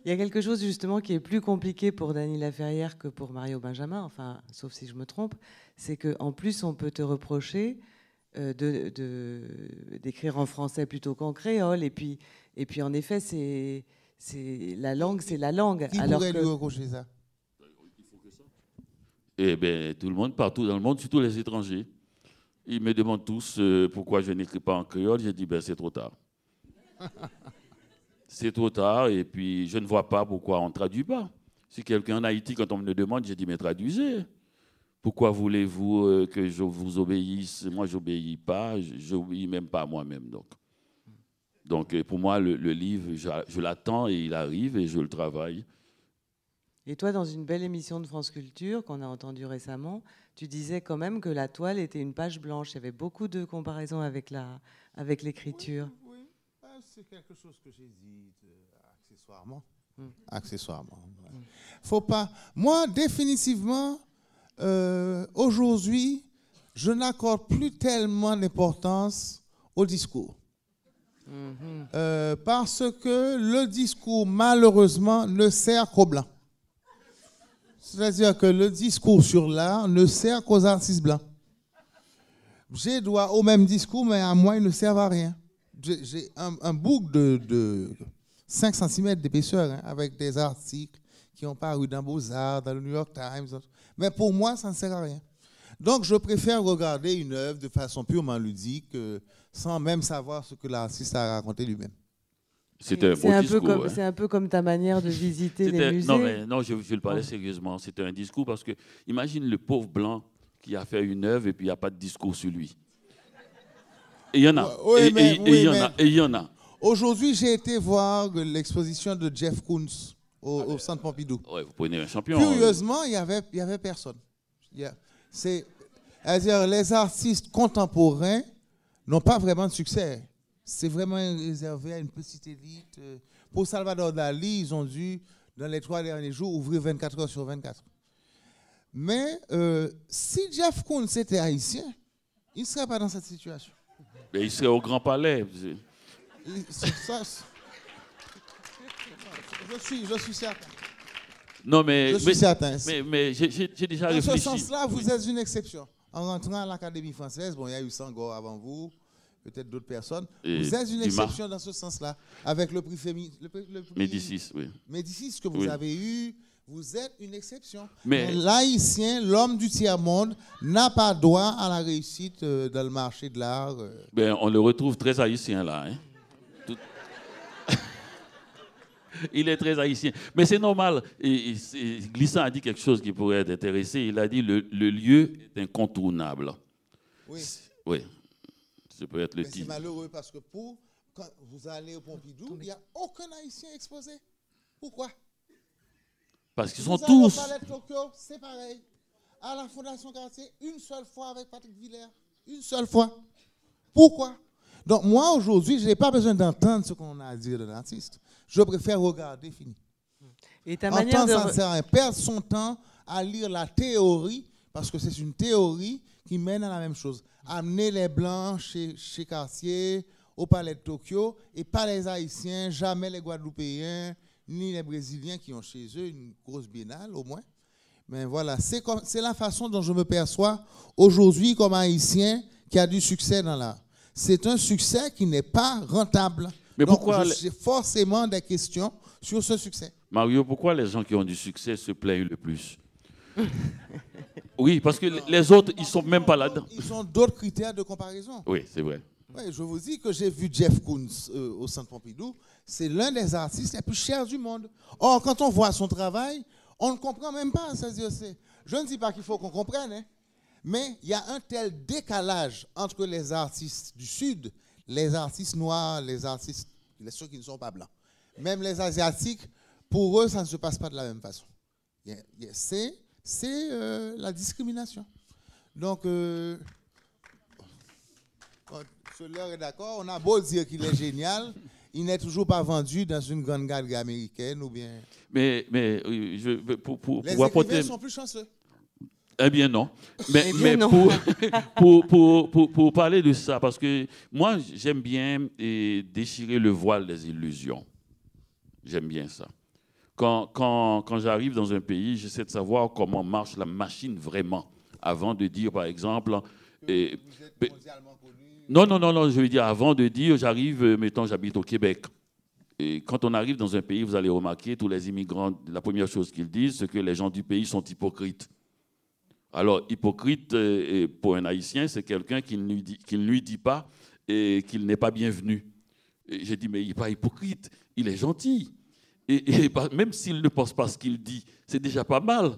Il y a quelque chose justement qui est plus compliqué pour Dany Laferrière que pour Mario Benjamin, enfin, sauf si je me trompe, c'est qu'en plus on peut te reprocher euh, d'écrire en français plutôt qu'en créole, et puis, et puis en effet, c'est la langue, c'est la langue. Qui alors pourrait lui reprocher ça? Eh bien, tout le monde, partout dans le monde, surtout les étrangers. Ils me demandent tous euh, pourquoi je n'écris pas en créole. J'ai dit, ben, c'est trop tard. <laughs> c'est trop tard et puis je ne vois pas pourquoi on ne traduit pas. Si quelqu'un en Haïti, quand on me le demande, j'ai dit, mais traduisez. Pourquoi voulez-vous euh, que je vous obéisse? Moi, je n'obéis pas, je n'obéis même pas à moi-même. Donc, donc euh, pour moi, le, livre, je, l'attends et il arrive et je le travaille. Et toi, dans une belle émission de France Culture qu'on a entendue récemment, tu disais quand même que la toile était une page blanche. Il y avait beaucoup de comparaisons avec l'écriture. Avec c'est quelque chose que j'ai dit euh, accessoirement. Hmm. Accessoirement. Faut pas. Moi, définitivement, euh, aujourd'hui, je n'accorde plus tellement d'importance au discours. Mm-hmm. Euh, parce que le discours, malheureusement, ne sert qu'aux blancs. C'est-à-dire que le discours sur l'art ne sert qu'aux artistes blancs. J'ai droit au même discours, mais à moi, il ne sert à rien j'ai un, bouc de, 5 cm d'épaisseur hein, avec des articles qui ont paru dans Beaux-Arts, dans le New York Times. Mais pour moi, ça ne sert à rien. Donc, je préfère regarder une œuvre de façon purement ludique, euh, sans même savoir ce que l'artiste a raconté lui-même. C'était un, discours. Hein. C'est un peu comme ta manière de visiter les musées. Non, mais non, je, je le parlais sérieusement. C'était un discours parce que, imagine le pauvre blanc qui a fait une œuvre et puis il n'y a pas de discours sur lui il y en a. et, il y en a. Et il y en a. Aujourd'hui, j'ai été voir l'exposition de Jeff Koons au, Centre Pompidou. Ouais, vous prenez un champion. Curieusement, il n'y avait, y avait personne. C'est, dire les artistes contemporains n'ont pas vraiment de succès. C'est vraiment réservé à une petite élite. Pour Salvador Dali, ils ont dû, dans les trois derniers jours, ouvrir 24 heures sur 24. Mais euh, si Jeff Koons était haïtien, il ne serait pas dans cette situation. Mais il serait au Grand Palais. Ça, je, suis, je suis certain. Non, mais. Je suis certain. Mais, mais j'ai déjà réfléchi. Dans ce sens-là, vous êtes une exception. En rentrant à l'Académie française, bon, il y a eu Sangor avant vous, peut-être d'autres personnes. vous êtes une exception dans ce sens-là, avec le prix, féminin. Médicis, oui. Médicis que vous avez eu, vous êtes une exception. Mais l'haïtien, l'homme du tiers-monde, n'a pas droit à la réussite euh, dans le marché de l'art. Euh. Ben, on le retrouve très haïtien là. Hein. <laughs> Il est très haïtien. Mais c'est normal. Glissant a dit quelque chose qui pourrait t'intéresser. Il a dit le, le lieu est incontournable. Oui. Oui. Ça peut être le titre. C'est malheureux parce que pour, quand vous allez au Pompidou, il n'y a aucun haïtien exposé. Pourquoi? Parce qu'ils sont tous. c'est pareil. À la Fondation Cartier, une seule fois avec Patrick Villers. Une seule fois. Pourquoi? Donc, moi, aujourd'hui, je n'ai pas besoin d'entendre ce qu'on a à dire de l'artiste. Je préfère regarder, fini. Et ta manière de... ça perdre son temps à lire la théorie, parce que c'est une théorie qui mène à la même chose. Amener les Blancs chez, chez Cartier, au Palais de Tokyo, et pas les Haïtiens, jamais les Guadeloupéens, ni les Brésiliens qui ont chez eux une grosse biennale au moins. Mais voilà, c'est la façon dont je me perçois aujourd'hui comme haïtien qui a du succès dans l'art. C'est un succès qui n'est pas rentable. Mais Donc, pourquoi j'ai forcément des questions sur ce succès. Mario, pourquoi les gens qui ont du succès se plaignent le plus? <laughs> Oui, parce que les autres, ils sont même pas là-dedans. Ils ont d'autres critères de comparaison. Oui, c'est vrai. je vous dis que j'ai vu Jeff Koons euh, au Centre Pompidou c'est l'un des artistes les plus chers du monde. Or, quand on voit son travail, on ne comprend même pas. Je ne dis pas qu'il faut qu'on comprenne, hein, mais il y a un tel décalage entre les artistes du Sud, les artistes noirs, les artistes, ceux qui ne sont pas blancs, même les Asiatiques, pour eux, ça ne se passe pas de la même façon. C'est euh, la discrimination. Donc, euh, l'heure est d'accord, on a beau dire qu'il est génial, il n'est toujours pas vendu dans une grande galerie américaine ou bien. Mais, mais je, pour, pour, Les sont plus chanceux. Eh bien non. Mais, eh non. <laughs> Pour, pour, pour, pour, parler de ça, parce que moi j'aime bien déchirer le voile des illusions. J'aime bien ça. Quand, quand, quand j'arrive dans un pays, j'essaie de savoir comment marche la machine vraiment, avant de dire par exemple... Et, non, non, non, non, je veux dire avant de dire j'arrive, euh, mettons, j'habite au Québec. Et quand on arrive dans un pays, vous allez remarquer, tous les immigrants, la première chose qu'ils disent, c'est que les gens du pays sont hypocrites. Alors, hypocrite euh, pour un Haïtien, c'est quelqu'un qui, ne lui dit pas et qu'il n'est pas bienvenu. J'ai dit, mais il n'est pas hypocrite, il est gentil. Et, même s'il ne pense pas ce qu'il dit, c'est déjà pas mal.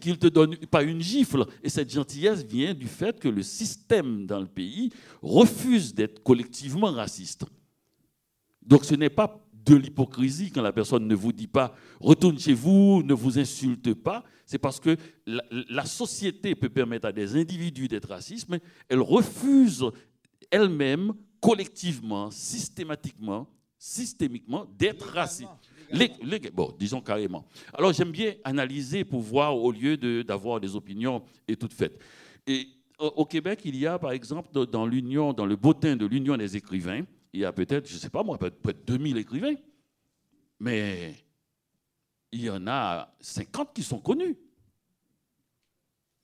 Qu'il te donne pas une gifle. Et cette gentillesse vient du fait que le système dans le pays refuse d'être collectivement raciste. Donc ce n'est pas de l'hypocrisie quand la personne ne vous dit pas retourne chez vous, ne vous insulte pas. C'est parce que la, société peut permettre à des individus d'être racistes, mais elle refuse elle-même, collectivement, systématiquement, systémiquement, d'être raciste. bon, disons carrément. Alors j'aime bien analyser pour voir au lieu d'avoir des opinions et toutes faites. Et au Québec, il y a par exemple dans l'union, dans le bottin de l'union des écrivains, il y a peut-être, je ne sais pas moi, peut-être 2000 écrivains. Mais il y en a 50 qui sont connus.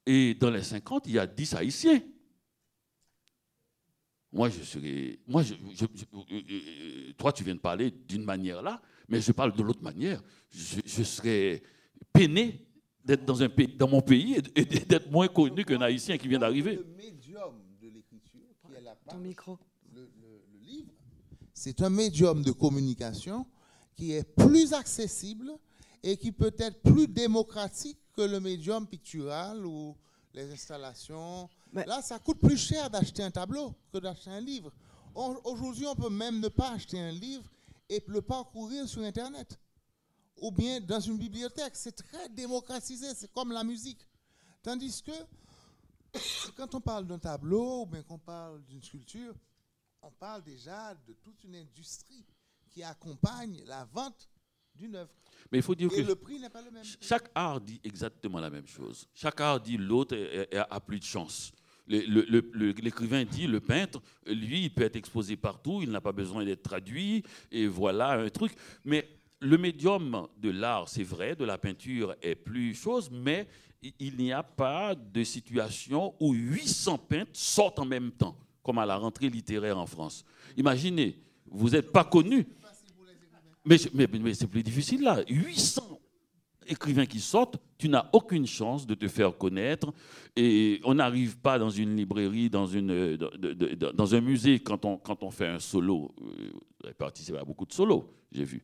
Et dans les 50, il y a 10 haïtiens. Moi, je serais. Moi, je, toi, tu viens de parler d'une manière là, mais je parle de l'autre manière. Je, serais peiné d'être dans, un pays, dans mon pays et d'être moins connu qu'un haïtien qui vient d'arriver. Le médium de l'écriture, qui est la Ton micro. C'est un médium de communication qui est plus accessible et qui peut être plus démocratique que le médium pictural ou les installations. Là, ça coûte plus cher d'acheter un tableau que d'acheter un livre. Aujourd'hui, on peut même ne pas acheter un livre et le parcourir sur Internet ou bien dans une bibliothèque. C'est très démocratisé, c'est comme la musique. Tandis que <coughs> quand on parle d'un tableau ou bien qu'on parle d'une sculpture, on parle déjà de toute une industrie qui accompagne la vente d'une œuvre. Mais il faut dire Et que le prix n'est pas le même. Chaque art dit exactement la même chose. Chaque art dit l'autre a plus de chance. L'écrivain dit, le peintre, lui, il peut être exposé partout, il n'a pas besoin d'être traduit, et voilà un truc. Mais le médium de l'art, c'est vrai, de la peinture est plus chose, mais il n'y a pas de situation où 800 peintres sortent en même temps comme à la rentrée littéraire en France. Imaginez, vous n'êtes pas connu. Mais, mais, c'est plus difficile là. 800 écrivains qui sortent, tu n'as aucune chance de te faire connaître. Et on n'arrive pas dans une librairie, dans, une, dans un musée, quand on, quand on fait un solo. J'ai participé à beaucoup de solos, j'ai vu.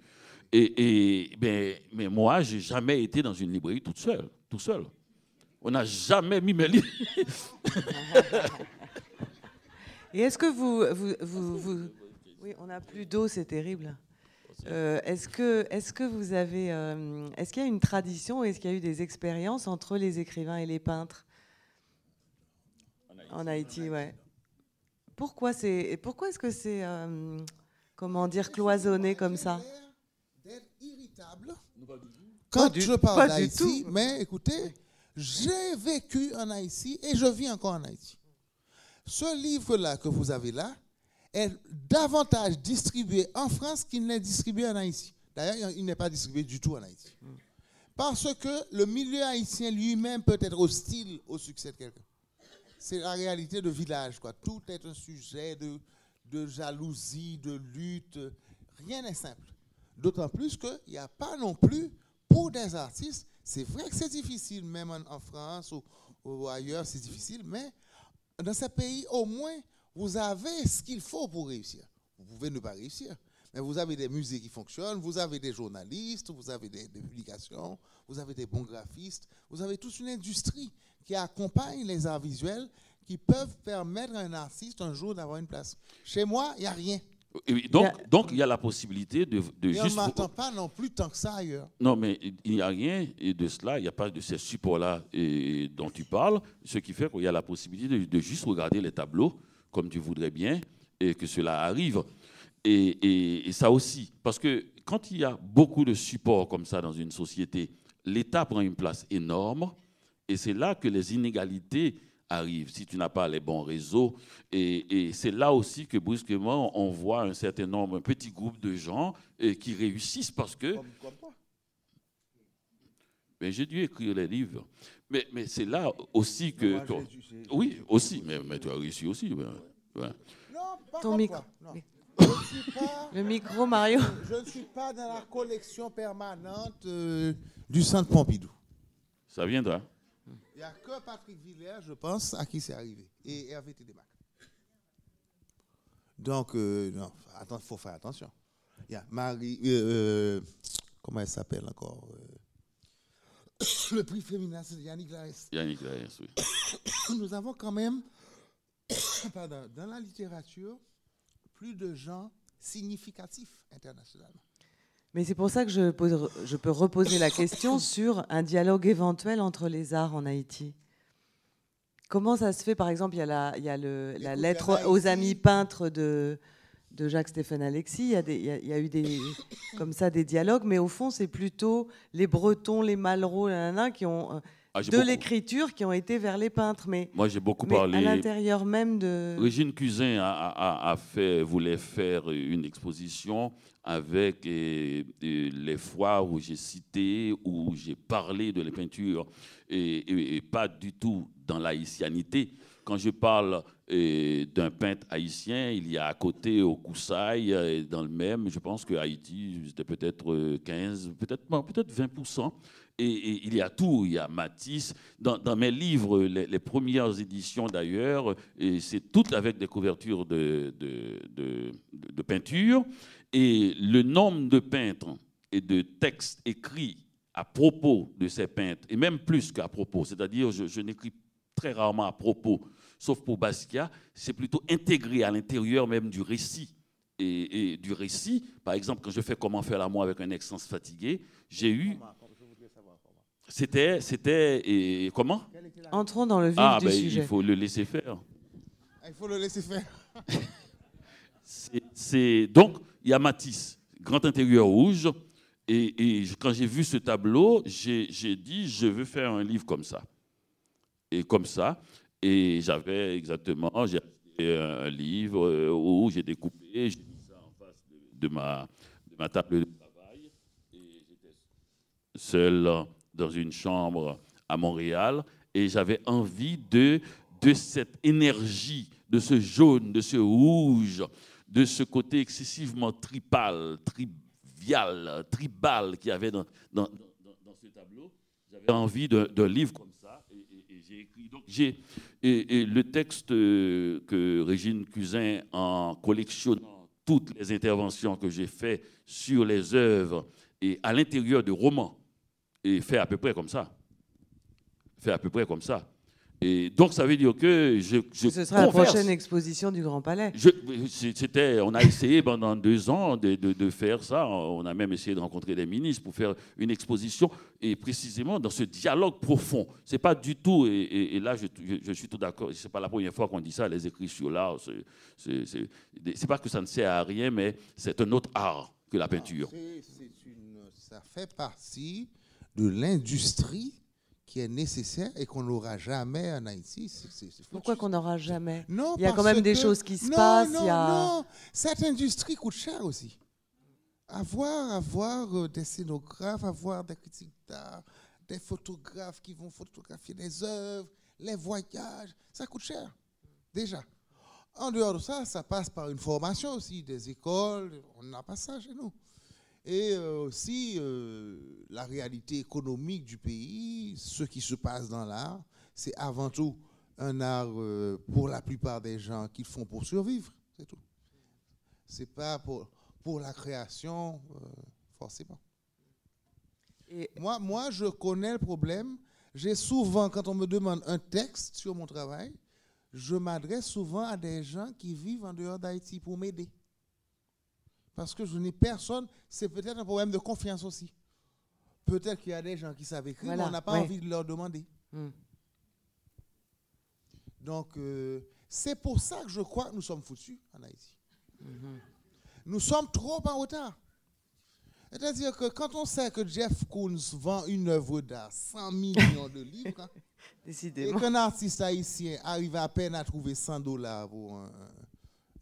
Et, et ben, mais moi, j'ai jamais été dans une librairie toute seule, tout seul. On n'a jamais mis mes livres. <laughs> Et est-ce que vous, vous, vous, Oui, on n'a plus d'eau, c'est terrible. Euh, est-ce que, est que vous avez, euh, est-ce qu'il y a une tradition, est-ce qu'il y a eu des expériences entre les écrivains et les peintres en Haïti, en ouais. Pourquoi c'est, pourquoi est-ce que c'est, euh, comment dire, cloisonné comme ça D'être irritable. Quand je parle d'Haïti, mais écoutez, j'ai vécu en Haïti et je vis encore en Haïti. Ce livre-là que vous avez là est davantage distribué en France qu'il n'est distribué en Haïti. D'ailleurs, il n'est pas distribué du tout en Haïti. Parce que le milieu haïtien lui-même peut être hostile au succès de quelqu'un. C'est la réalité de village. Quoi. Tout est un sujet de, jalousie, de lutte. Rien n'est simple. D'autant plus qu'il n'y a pas non plus, pour des artistes, c'est vrai que c'est difficile, même en, France ou, ou ailleurs, c'est difficile, mais dans ce pays, au moins, vous avez ce qu'il faut pour réussir. Vous pouvez ne pas réussir, mais vous avez des musées qui fonctionnent, vous avez des journalistes, vous avez des, publications, vous avez des bons graphistes, vous avez toute une industrie qui accompagne les arts visuels qui peuvent permettre à un artiste un jour d'avoir une place. Chez moi, il n'y a rien. donc, il donc, il y a la possibilité de, de Et on ne m'entend pas non plus tant que ça ailleurs. Non, mais il n'y a rien de cela, il n'y a pas de ces supports-là dont tu parles, ce qui fait qu'il y a la possibilité de, juste regarder les tableaux comme tu voudrais bien et que cela arrive. Et, ça aussi, parce que quand il y a beaucoup de supports comme ça dans une société, l'État prend une place énorme et c'est là que les inégalités arrive, si tu n'as pas les bons réseaux. Et, c'est là aussi que brusquement, on voit un certain nombre, un petit groupe de gens et, qui réussissent parce que... Mais j'ai dû écrire les livres. Mais, mais c'est là aussi que... oui, aussi, mais, mais, tu as réussi aussi. Non, pas Ton micro. le micro, Mario. Je ne suis pas dans la collection permanente euh, du Centre Pompidou. Ça viendra. Il n'y a que Patrick Villers, je pense, à qui c'est arrivé. Et Hervé Tédémac. Donc, euh, non, il faut faire attention. Il y a Marie, euh, euh, comment elle s'appelle encore <coughs> Le prix féminin, c'est Yannick Laes. Yannick Laes, oui. <coughs> Nous avons quand même, <coughs> pardon, dans la littérature, plus de gens significatifs internationalement. Mais c'est pour ça que je, je peux reposer la question sur un dialogue éventuel entre les arts en Haïti. Comment ça se fait, par exemple, il y a la, il y a le, la lettre aux amis peintres de, de Jacques-Stéphane Alexis. Il y, a des, il, y a, eu des, comme ça des dialogues, mais au fond, c'est plutôt les Bretons, les Malraux, qui ont ah, de l'écriture qui ont été vers les peintres. Mais, Moi, j'ai beaucoup parlé. À l'intérieur même de. Régine Cusin a, a, fait, voulait faire une exposition avec les foires où j'ai cité, où j'ai parlé de la peinture, et, pas du tout dans l'haïtianité. Quand je parle d'un peintre haïtien, il y a à côté au Koussaï, dans le même, je pense que Haïti, c'était peut-être 15, peut-être peut-être 20%. Et, il y a tout, il y a Matisse. Dans, mes livres, les, premières éditions d'ailleurs, c'est tout avec des couvertures de, peinture. Et le nombre de peintres et de textes écrits à propos de ces peintres, et même plus qu'à propos, c'est-à-dire je, n'écris très rarement à propos, sauf pour Basquiat, c'est plutôt intégré à l'intérieur même du récit. Et, du récit, par exemple, quand je fais Comment faire l'amour avec un ex fatigué, j'ai eu c'était, c'était, et comment? Entrons dans le vif ah, du ben, sujet. Il faut le laisser faire. Ah, il faut le laisser faire. c'est, donc, il y a Matisse, grand intérieur rouge. Et, quand j'ai vu ce tableau, j'ai, dit, je veux faire un livre comme ça. Et comme ça. Et j'avais exactement, j'ai un livre euh, où j'ai découpé, j'ai mis ça en face de, ma, table de travail. Et j'étais seul dans une chambre à Montréal et j'avais envie de, cette énergie, de ce jaune, de ce rouge, de ce côté excessivement tripal, trivial, tribal qu'il y avait dans, ce tableau. J'avais envie d'un livre comme écrit. Donc j'ai et, le texte que Régine Cusin, en collectionnant toutes les interventions que j'ai faites sur les œuvres et à l'intérieur de romans, et fait à peu près comme ça. Fait à peu près comme ça. Et donc, ça veut dire que je. je Ce sera la prochaine exposition du Grand Palais. C'était, on a essayé pendant deux ans de, de, faire ça. On a même essayé de rencontrer des ministres pour faire une exposition. Et précisément dans ce dialogue profond. C'est pas du tout. Et, là, je, je, suis tout d'accord. C'est pas la première fois qu'on dit ça. Les écrits sur l'art, c'est pas que ça ne sert à rien, mais c'est un autre art que la peinture. ça fait partie de l'industrie qui est nécessaire et qu'on n'aura jamais en Haïti. Pourquoi qu'on n'aura jamais? Non, il y a quand même des choses qui se passent. Non, non, cette industrie coûte cher aussi. Avoir, avoir euh, des scénographes, avoir des critiques d'art, des photographes qui vont photographier des œuvres, les voyages, ça coûte cher, déjà. En dehors de ça, ça passe par une formation aussi, des écoles, on n'a pas ça chez nous et euh, aussi euh, la réalité économique du pays, ce qui se passe dans l'art, c'est avant tout un art euh, pour la plupart des gens qu'ils font pour survivre, c'est tout. C'est pas pour, pour la création, forcément. Et moi, moi, je connais le problème. J'ai souvent, quand on me demande un texte sur mon travail, je m'adresse souvent à des gens qui vivent en dehors d'Haïti pour m'aider. Parce que je n'ai personne, c'est peut-être un problème de confiance aussi. Peut-être qu'il y a des gens qui savent écrire, mais on n'a pas envie de leur demander. Hmm. Donc, euh, c'est pour ça que je crois que nous sommes foutus en Haïti. Mhm. Nous sommes trop en retard. C'est-à-dire que quand on sait que Jeff Koons vend une œuvre d'art 100 millions de livres, <laughs> et qu'un artiste haïtien arrive à peine à trouver 100 dollars pour un,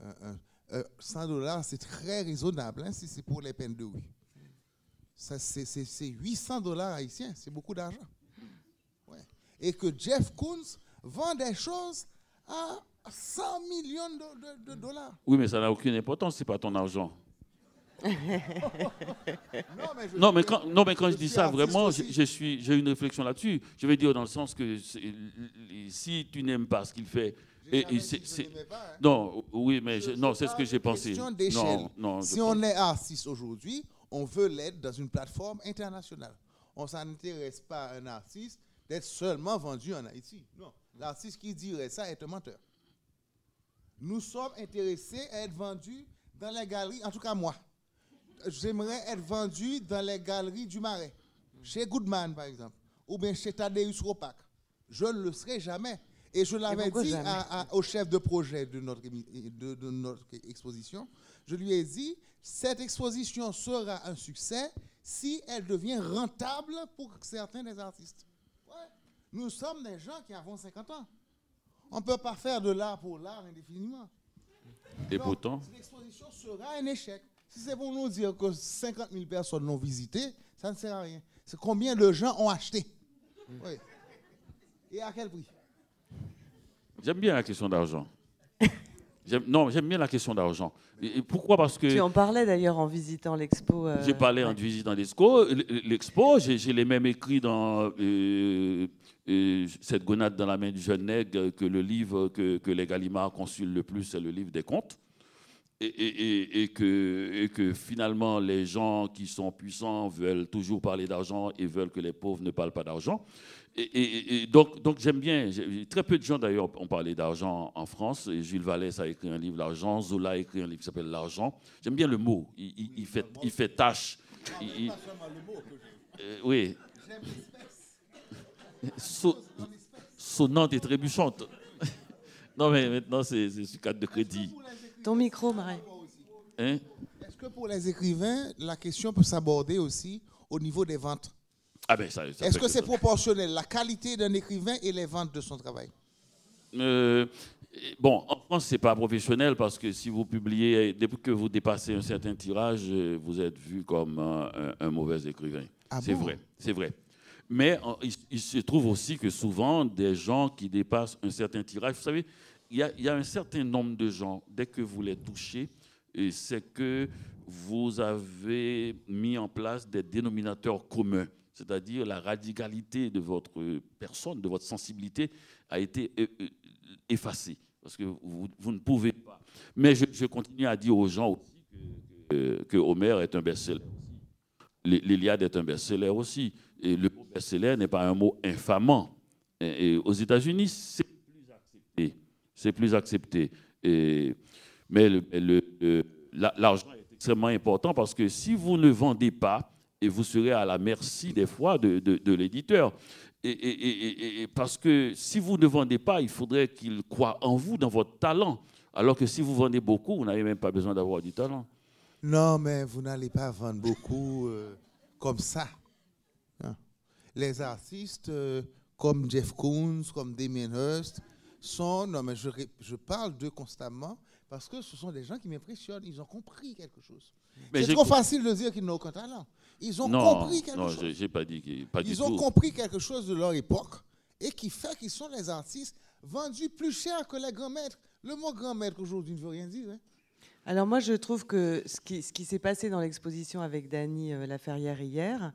100 euh, dollars, c'est très raisonnable hein, si c'est pour les peines de rue. C'est 800 dollars haïtiens, c'est beaucoup d'argent. Et que Jeff Koons vend des choses à 100 millions de, dollars. Oui, mais ça n'a aucune importance, c'est pas ton argent. <laughs> non, mais quand, non, mais quand je, dis ça, vraiment, je, suis, j'ai une réflexion là-dessus. Je vais dire dans le sens que si tu n'aimes pas ce qu'il fait, et, hein. non, oui, mais non, c'est ce que j'ai pensé. Non, non, si on est artiste aujourd'hui, on veut l'être dans une plateforme internationale. On ne s'intéresse pas à un artiste d'être seulement vendu en Haïti. Non, l'artiste qui dirait ça est un menteur. Nous sommes intéressés à être vendus dans les galeries, en tout cas moi j'aimerais être vendu dans les galeries du Marais, chez Goodman par exemple, ou bien chez Tadeusz Ropak. Je ne le serai jamais. Et je l'avais dit au chef de projet de notre, de, notre exposition, je lui ai dit, cette exposition sera un succès si elle devient rentable pour certains des artistes. Nous sommes des gens qui avons 50 ans. On ne peut pas faire de l'art pour l'art indéfiniment. Et pourtant? L'exposition sera un échec. Si c'est pour nous dire que 50 000 personnes l'ont visité, ça ne sert à rien. C'est combien de gens ont acheté? Oui. Et à quel prix? J'aime bien la question d'argent. <laughs> non, j'aime bien la question d'argent. pourquoi? Parce que. Tu en parlais d'ailleurs en visitant l'expo. Euh, j'ai parlé en visitant l'expo. L'expo, j'ai les mêmes écrits dans euh, euh, Cette gonade dans la main du jeune nègre que le livre que, que les Gallimards consultent le plus, c'est le livre des contes et, que, que, finalement les gens qui sont puissants veulent toujours parler d'argent et veulent que les pauvres ne parlent pas d'argent. Et, donc, donc j'aime bien. Très peu de gens d'ailleurs ont parlé d'argent en France. Et Jules Vallès a écrit un livre, L'argent. Zola a écrit un livre qui s'appelle L'argent. J'aime bien le mot. Il, fait, il fait tâche. Euh, oui. sonnante et trébuchante. <laughs> non, mais maintenant, c'est ce cadre de crédit. Ton micro, Marie. Hein? Est-ce que pour les écrivains, la question peut s'aborder aussi au niveau des ventes? Ah ben Est-ce que c'est proportionnel, la qualité d'un écrivain et les ventes de son travail? Euh, Bon, en France, ce n'est pas professionnel parce que si vous publiez, depuis que vous dépassez un certain tirage, vous êtes vu comme un, mauvais écrivain. Ah c'est vrai, c'est vrai. Mais il, se trouve aussi que souvent, des gens qui dépassent un certain tirage, vous savez, il y, a, un certain nombre de gens, dès que vous les touchez, c'est que vous avez mis en place des dénominateurs communs, c'est-à-dire la radicalité de votre personne, de votre sensibilité a été euh, euh, effacée, parce que vous, ne pouvez pas. Mais je, continue à dire aux gens aussi que, que Homer est un best-seller. L'Iliade est un best-seller aussi. Et le mot best-seller n'est pas un mot infamant. et aux États-Unis, c'est c'est plus accepté. Mais l'argent est extrêmement important parce que si vous ne vendez pas, et vous serez à la merci des fois de, de, l'éditeur. Et, parce que si vous ne vendez pas, il faudrait qu'il croit en vous, dans votre talent. Alors que si vous vendez beaucoup, vous n'avez même pas besoin d'avoir du talent. Non, mais vous n'allez pas vendre beaucoup euh, comme ça. Hein? Les artistes euh, comme Jeff Koons, comme Damien Hirst, sont, non mais je, je parle d'eux constamment parce que ce sont des gens qui m'impressionnent. Ils ont compris quelque chose. C'est trop facile de dire qu'ils n'ont aucun talent. Ils ont compris quelque chose. Non, j'ai pas dit pas Ils ont compris quelque chose de leur époque et qui fait qu'ils sont les artistes vendus plus cher que les grands maîtres. Le mot grand maître aujourd'hui ne veut rien dire. Hein. Alors moi, je trouve que ce qui, ce qui s'est passé dans l'exposition avec Dany euh, Laferrière hier,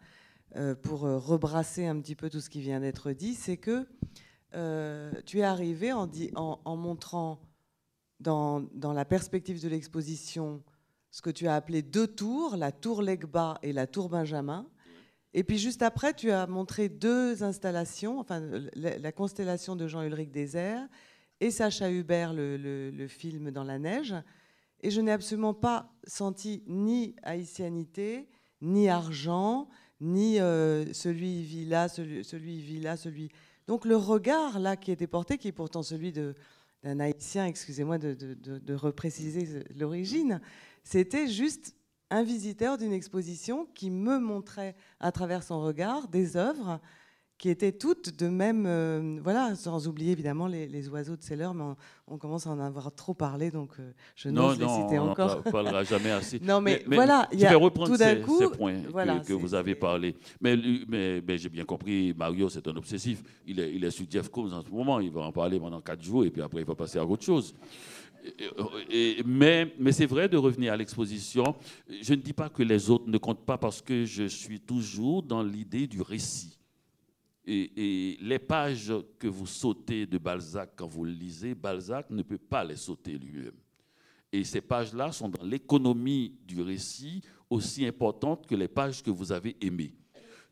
euh, pour euh, rebrasser un petit peu tout ce qui vient d'être dit, c'est que euh, tu es arrivé en, montrant dans, la perspective de l'exposition ce que tu as appelé deux tours, la tour Legba et la tour Benjamin. Et puis juste après, tu as montré deux installations, enfin la, constellation de Jean-Ulrich Désert et Sacha Hubert, le, film Dans la neige. Et je n'ai absolument pas senti ni haïtianité, ni argent, ni euh, celui vit là, celui, celui vit là, celui. Donc le regard là qui était porté, qui est pourtant celui d'un haïtien, excusez-moi de, de, de, repréciser l'origine, c'était juste un visiteur d'une exposition qui me montrait à travers son regard des œuvres qui étaient toutes de même, euh, voilà, sans oublier évidemment les, oiseaux de Seller, mais on, commence à en avoir trop parlé, donc euh, je n'ose les citer encore. Non, on ne parlera jamais assez. <laughs> non, mais, voilà, il y a reprendre tout d'un coup, ces points que, vous avez parlé. Mais, mais, j'ai bien compris, Mario, c'est un obsessif. Il est, il est sur Jeff Koons en ce moment, il va en parler pendant quatre jours, et puis après, il va passer à autre chose. Mais, c'est vrai de revenir à l'exposition. Je ne dis pas que les autres ne comptent pas parce que je suis toujours dans l'idée du récit. Et, les pages que vous sautez de Balzac quand vous le lisez, Balzac ne peut pas les sauter lui-même. Et ces pages-là sont dans l'économie du récit aussi importante que les pages que vous avez aimées.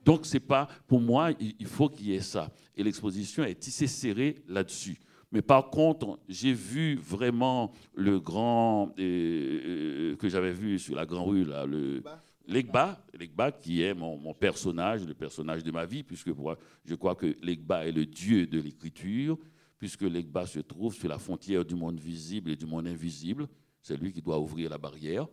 Donc, c'est pas, pour moi, il faut qu'il y ait ça. Et l'exposition est tissée serrée là-dessus. Mais par contre, j'ai vu vraiment le grand euh, euh, que j'avais vu sur la Grande Rue, là, le, Legba, Legba qui est mon, personnage, le personnage de ma vie, puisque je crois que Legba est le dieu de l'écriture, puisque Legba se trouve sur la frontière du monde visible et du monde invisible. C'est lui qui doit ouvrir la barrière.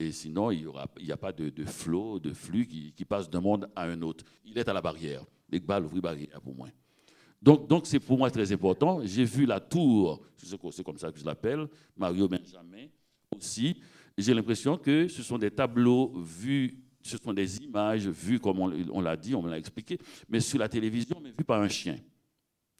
Et sinon, il n'y a pas de, flot, de flux qui, passe d'un monde à un autre. Il est à la barrière. Legba ouvre la barrière pour moi. Donc, c'est pour moi très important. J'ai vu la tour, c'est comme ça que je l'appelle, Mario Benjamin aussi j'ai l'impression que ce sont des tableaux vus, ce sont des images vues, comme on, l'a dit, on me l'a expliqué, mais sur la télévision, mais vues par un chien.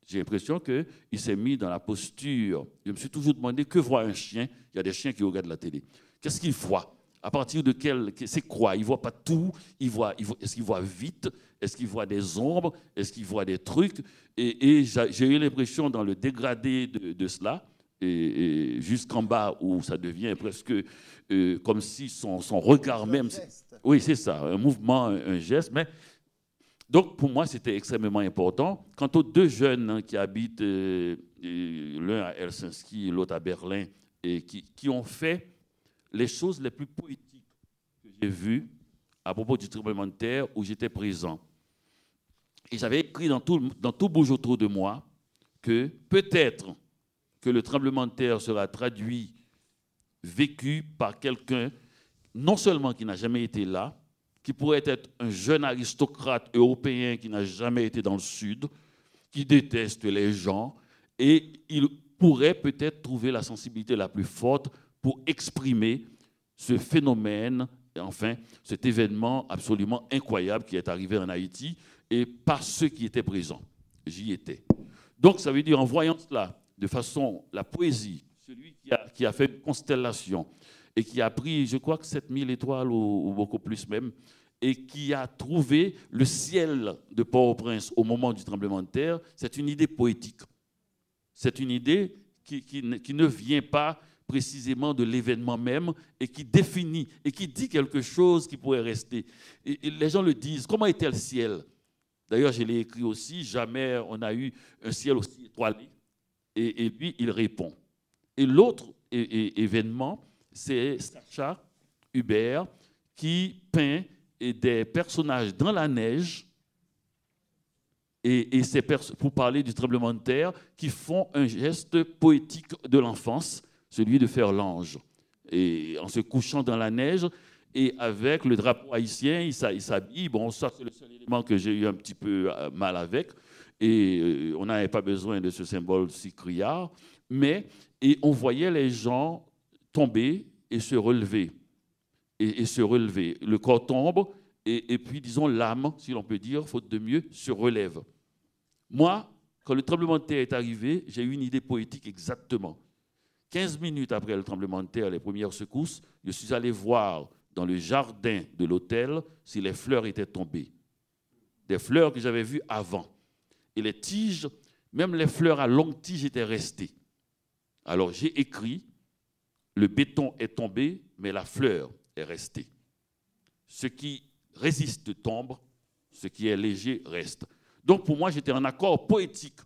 J'ai l'impression qu'il s'est mis dans la posture. Je me suis toujours demandé que voit un chien. Il y a des chiens qui regardent la télé. Qu'est-ce qu'il voit? À partir de quel. C'est quoi? Il ne voit pas tout. Il voit, est-ce qu'il voit vite? Est-ce qu'il voit des ombres? Est-ce qu'il voit des trucs? Et, j'ai eu l'impression, dans le dégradé de, cela, et jusqu'en bas où ça devient presque euh, comme si son, regard même. Oui, c'est ça, un mouvement, un, geste. Mais donc pour moi, c'était extrêmement important. Quant aux deux jeunes hein, qui habitent, euh, l'un à Helsinki, l'autre à Berlin, et qui, qui, ont fait les choses les plus poétiques que j'ai vues à propos du tremblement de terre où j'étais présent. Et j'avais écrit dans tout, dans tout bouge autour de moi que peut-être que le tremblement de terre sera traduit vécu par quelqu'un, non seulement qui n'a jamais été là, qui pourrait être un jeune aristocrate européen qui n'a jamais été dans le Sud, qui déteste les gens, et il pourrait peut-être trouver la sensibilité la plus forte pour exprimer ce phénomène, enfin cet événement absolument incroyable qui est arrivé en Haïti, et par ceux qui étaient présents. J'y étais. Donc ça veut dire, en voyant cela, de façon, la poésie, celui qui a, fait une constellation et qui a pris, je crois que 7000 étoiles ou, beaucoup plus même, et qui a trouvé le ciel de Port-au-Prince au moment du tremblement de terre, c'est une idée poétique. C'est une idée qui, qui, ne vient pas précisément de l'événement même et qui définit et qui dit quelque chose qui pourrait rester. Et, les gens le disent, comment était le ciel? D'ailleurs, je l'ai écrit aussi, jamais on a eu un ciel aussi étoilé. Et, et puis, il répond. Et l'autre événement, c'est Sacha Hubert qui peint des personnages dans la neige et, c'est pour parler du tremblement de terre qui font un geste poétique de l'enfance, celui de faire l'ange. Et en se couchant dans la neige et avec le drapeau haïtien, il s'habille. Bon, ça c'est le seul élément que j'ai eu un petit peu euh, mal avec. Et euh, on n'avait pas besoin de ce symbole si criard. Mais et on voyait les gens tomber et se relever. Et, se relever. Le corps tombe, et, puis, disons, l'âme, si l'on peut dire, faute de mieux, se relève. Moi, quand le tremblement de terre est arrivé, j'ai eu une idée poétique exactement. 15 minutes après le tremblement de terre, les premières secousses, je suis allé voir dans le jardin de l'hôtel si les fleurs étaient tombées. Des fleurs que j'avais vues avant. Et les tiges, même les fleurs à longue tige étaient restées. Alors j'ai écrit, le béton est tombé, mais la fleur est restée. Ce qui résiste tombe, ce qui est léger reste. Donc pour moi, j'étais en accord poétique.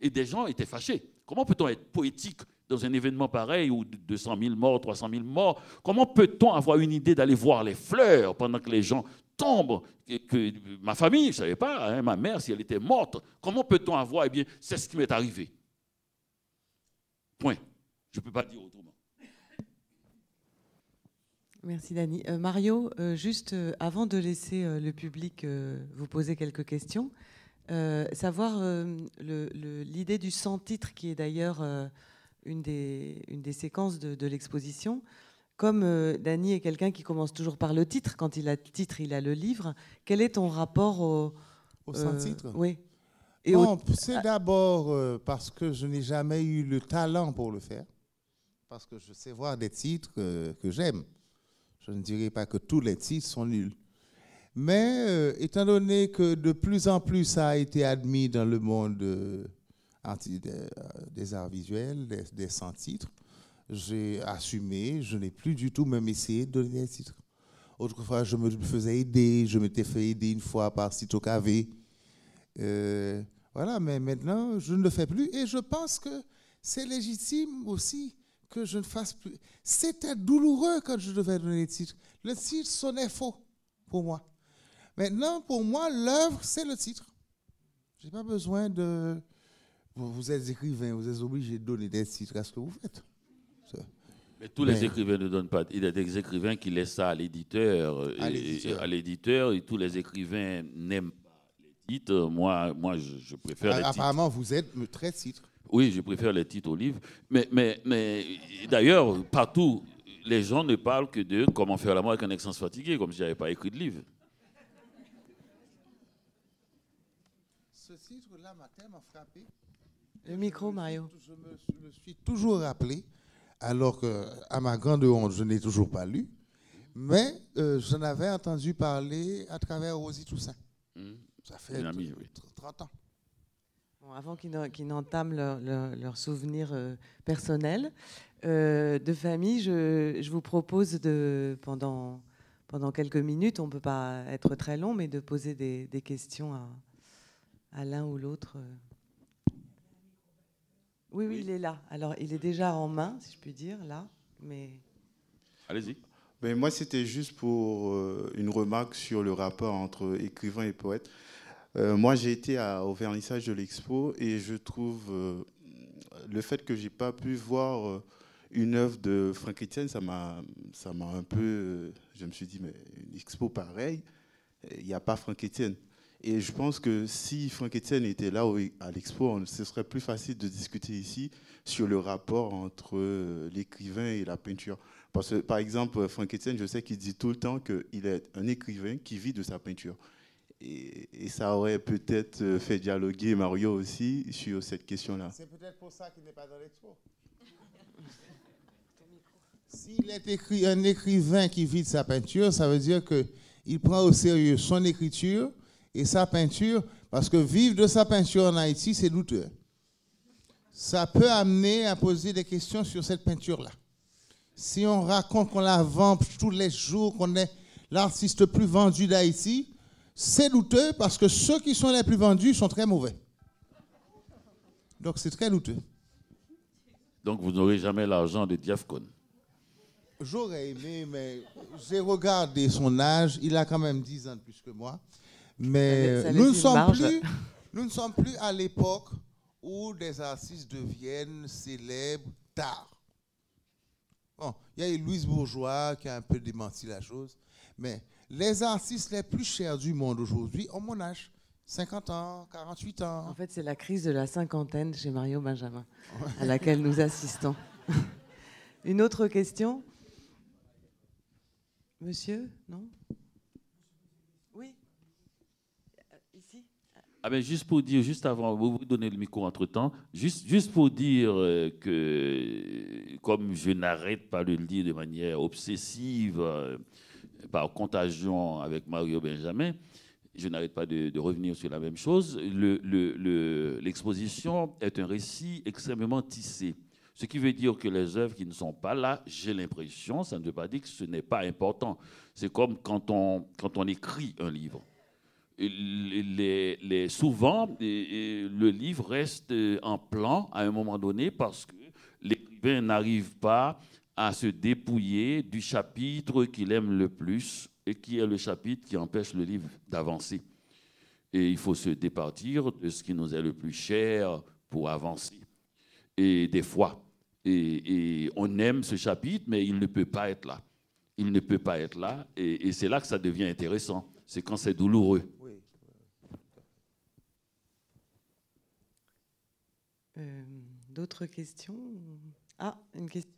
Et des gens étaient fâchés. Comment peut-on être poétique dans un événement pareil où 200 000 morts, 300 000 morts, comment peut-on avoir une idée d'aller voir les fleurs pendant que les gens tombent que, Ma famille, je ne savais pas, hein, ma mère, si elle était morte, comment peut-on avoir Eh bien, c'est ce qui m'est arrivé. Point. Je ne peux pas dire autrement. Merci Dani. Euh, Mario, euh, juste euh, avant de laisser le public vous poser quelques questions, savoir l'idée du sans-titre qui est d'ailleurs une des, une, des, séquences de, l'exposition. Comme Dani est quelqu'un qui commence toujours par le titre, quand il a le titre, il a le livre. Quel est ton rapport au, au sans-titre Oui. c'est d'abord parce que je n'ai jamais eu le talent pour le faire, parce que je sais voir des titres que j'aime. Je ne dirais pas que tous les titres sont nuls. Mais euh, étant donné que de plus en plus ça a été admis dans le monde euh, des, arts visuels, des, sans-titres, j'ai assumé, je n'ai plus du tout même essayé de donner des titres. Autrefois, je me faisais aider, je m'étais fait aider une fois par Cito KV. Euh, voilà, mais maintenant, je ne le fais plus et je pense que c'est légitime aussi que je ne fasse plus. C'était douloureux quand je devais donner le titre. Le titre sonnait faux pour moi. Maintenant, pour moi, l'œuvre, c'est le titre. Je n'ai pas besoin de... Vous êtes écrivain, vous êtes obligé de donner des titres à ce que vous faites. Mais tous les écrivains ne donnent pas. Il y a des écrivains qui laissent ça à l'éditeur. À l'éditeur. Et, tous les écrivains n'aiment pas les titres. Moi, moi je, préfère les titres. Apparemment, vous êtes très titre. Oui, je préfère les titres au livre. Mais, mais, mais d'ailleurs, partout, les gens ne parlent que de comment faire l'amour avec un ex fatigué, comme si je n'avais pas écrit de livre. Ce titre-là m'a tellement frappé. Le micro, Mario. Je me, suis toujours rappelé, alors qu'à ma grande honte, je n'ai toujours pas lu, mais euh, j'en avais entendu parler à travers Rosie Toussaint. Mmh. Ça fait 30 ans avant qu'ils n'entament leurs leur, souvenirs euh, personnels euh, de famille, je, vous propose de, pendant, pendant quelques minutes, on ne peut pas être très long, mais de poser des, questions à, à l'un ou l'autre. Oui, oui, il est là. Alors, il est déjà en main, si je puis dire, là. Mais... Allez-y. Ben, moi, c'était juste pour euh, une remarque sur le rapport entre écrivain et poète. Euh, moi, j'ai été au vernissage de l'expo et je trouve euh, le fait que j'ai pas pu voir euh, une œuvre de Frank Etienne, ça m'a, ça m'a un peu. je me suis dit, mais une expo pareille, il n'y a pas Frank Etienne. Et je pense que si Frank Etienne était là à l'expo, ce serait plus facile de discuter ici sur le rapport entre l'écrivain et la peinture. Parce que, par exemple, Frank Etienne, je sais qu'il dit tout le temps qu'il est un écrivain qui vit de sa peinture. Et, ça aurait peut-être euh, fait dialoguer Mario aussi sur cette question-là. C'est peut-être pour ça qu'il n'est pas dans l'expo. <laughs> S'il est écrit, un écrivain qui vit de sa peinture, ça veut dire qu'il prend au sérieux son écriture et sa peinture, parce que vivre de sa peinture en Haïti, c'est douteux. Ça peut amener à poser des questions sur cette peinture-là. Si on raconte qu'on la vend tous les jours, qu'on est l'artiste le plus vendu d'Haïti, c'est douteux parce que ceux qui sont les plus vendus sont très mauvais. Donc c'est très douteux. Donc vous n'aurez jamais l'argent de Diafcon J'aurais aimé, mais j'ai regardé son âge. Il a quand même 10 ans de plus que moi. Mais nous, ne sommes plus, <laughs> nous ne sommes plus à l'époque où des artistes deviennent célèbres tard. Bon, il y a eu Louise Bourgeois qui a un peu démenti la chose, mais les artistes les plus chers du monde aujourd'hui ont mon âge. 50 ans, 48 ans. En fait, c'est la crise de la cinquantaine chez Mario Benjamin, à laquelle nous assistons. <laughs> Une autre question? Monsieur Non Oui Ici ah ben juste pour dire, juste avant, vous vous donnez le micro entre-temps, juste, juste pour dire euh, que, comme je n'arrête pas de le dire de manière obsessive, euh, par contagion avec Mario Benjamin, je n'arrête pas de, revenir sur la même chose. L'exposition le, est un récit extrêmement tissé. Ce qui veut dire que les œuvres qui ne sont pas là, j'ai l'impression, ça ne veut pas dire que ce n'est pas important. C'est comme quand on, quand on écrit un livre. Les, souvent, le livre reste en plan à un moment donné parce que l'écrivain n'arrive pas à se dépouiller du chapitre qu'il aime le plus et qui est le chapitre qui empêche le livre d'avancer. Et il faut se départir de ce qui nous est le plus cher pour avancer. Et des fois, et, on aime ce chapitre, mais il ne peut pas être là. Il ne peut pas être là, et, c'est là que ça devient intéressant. C'est quand c'est douloureux. Euh, d'autres questions Ah, une question.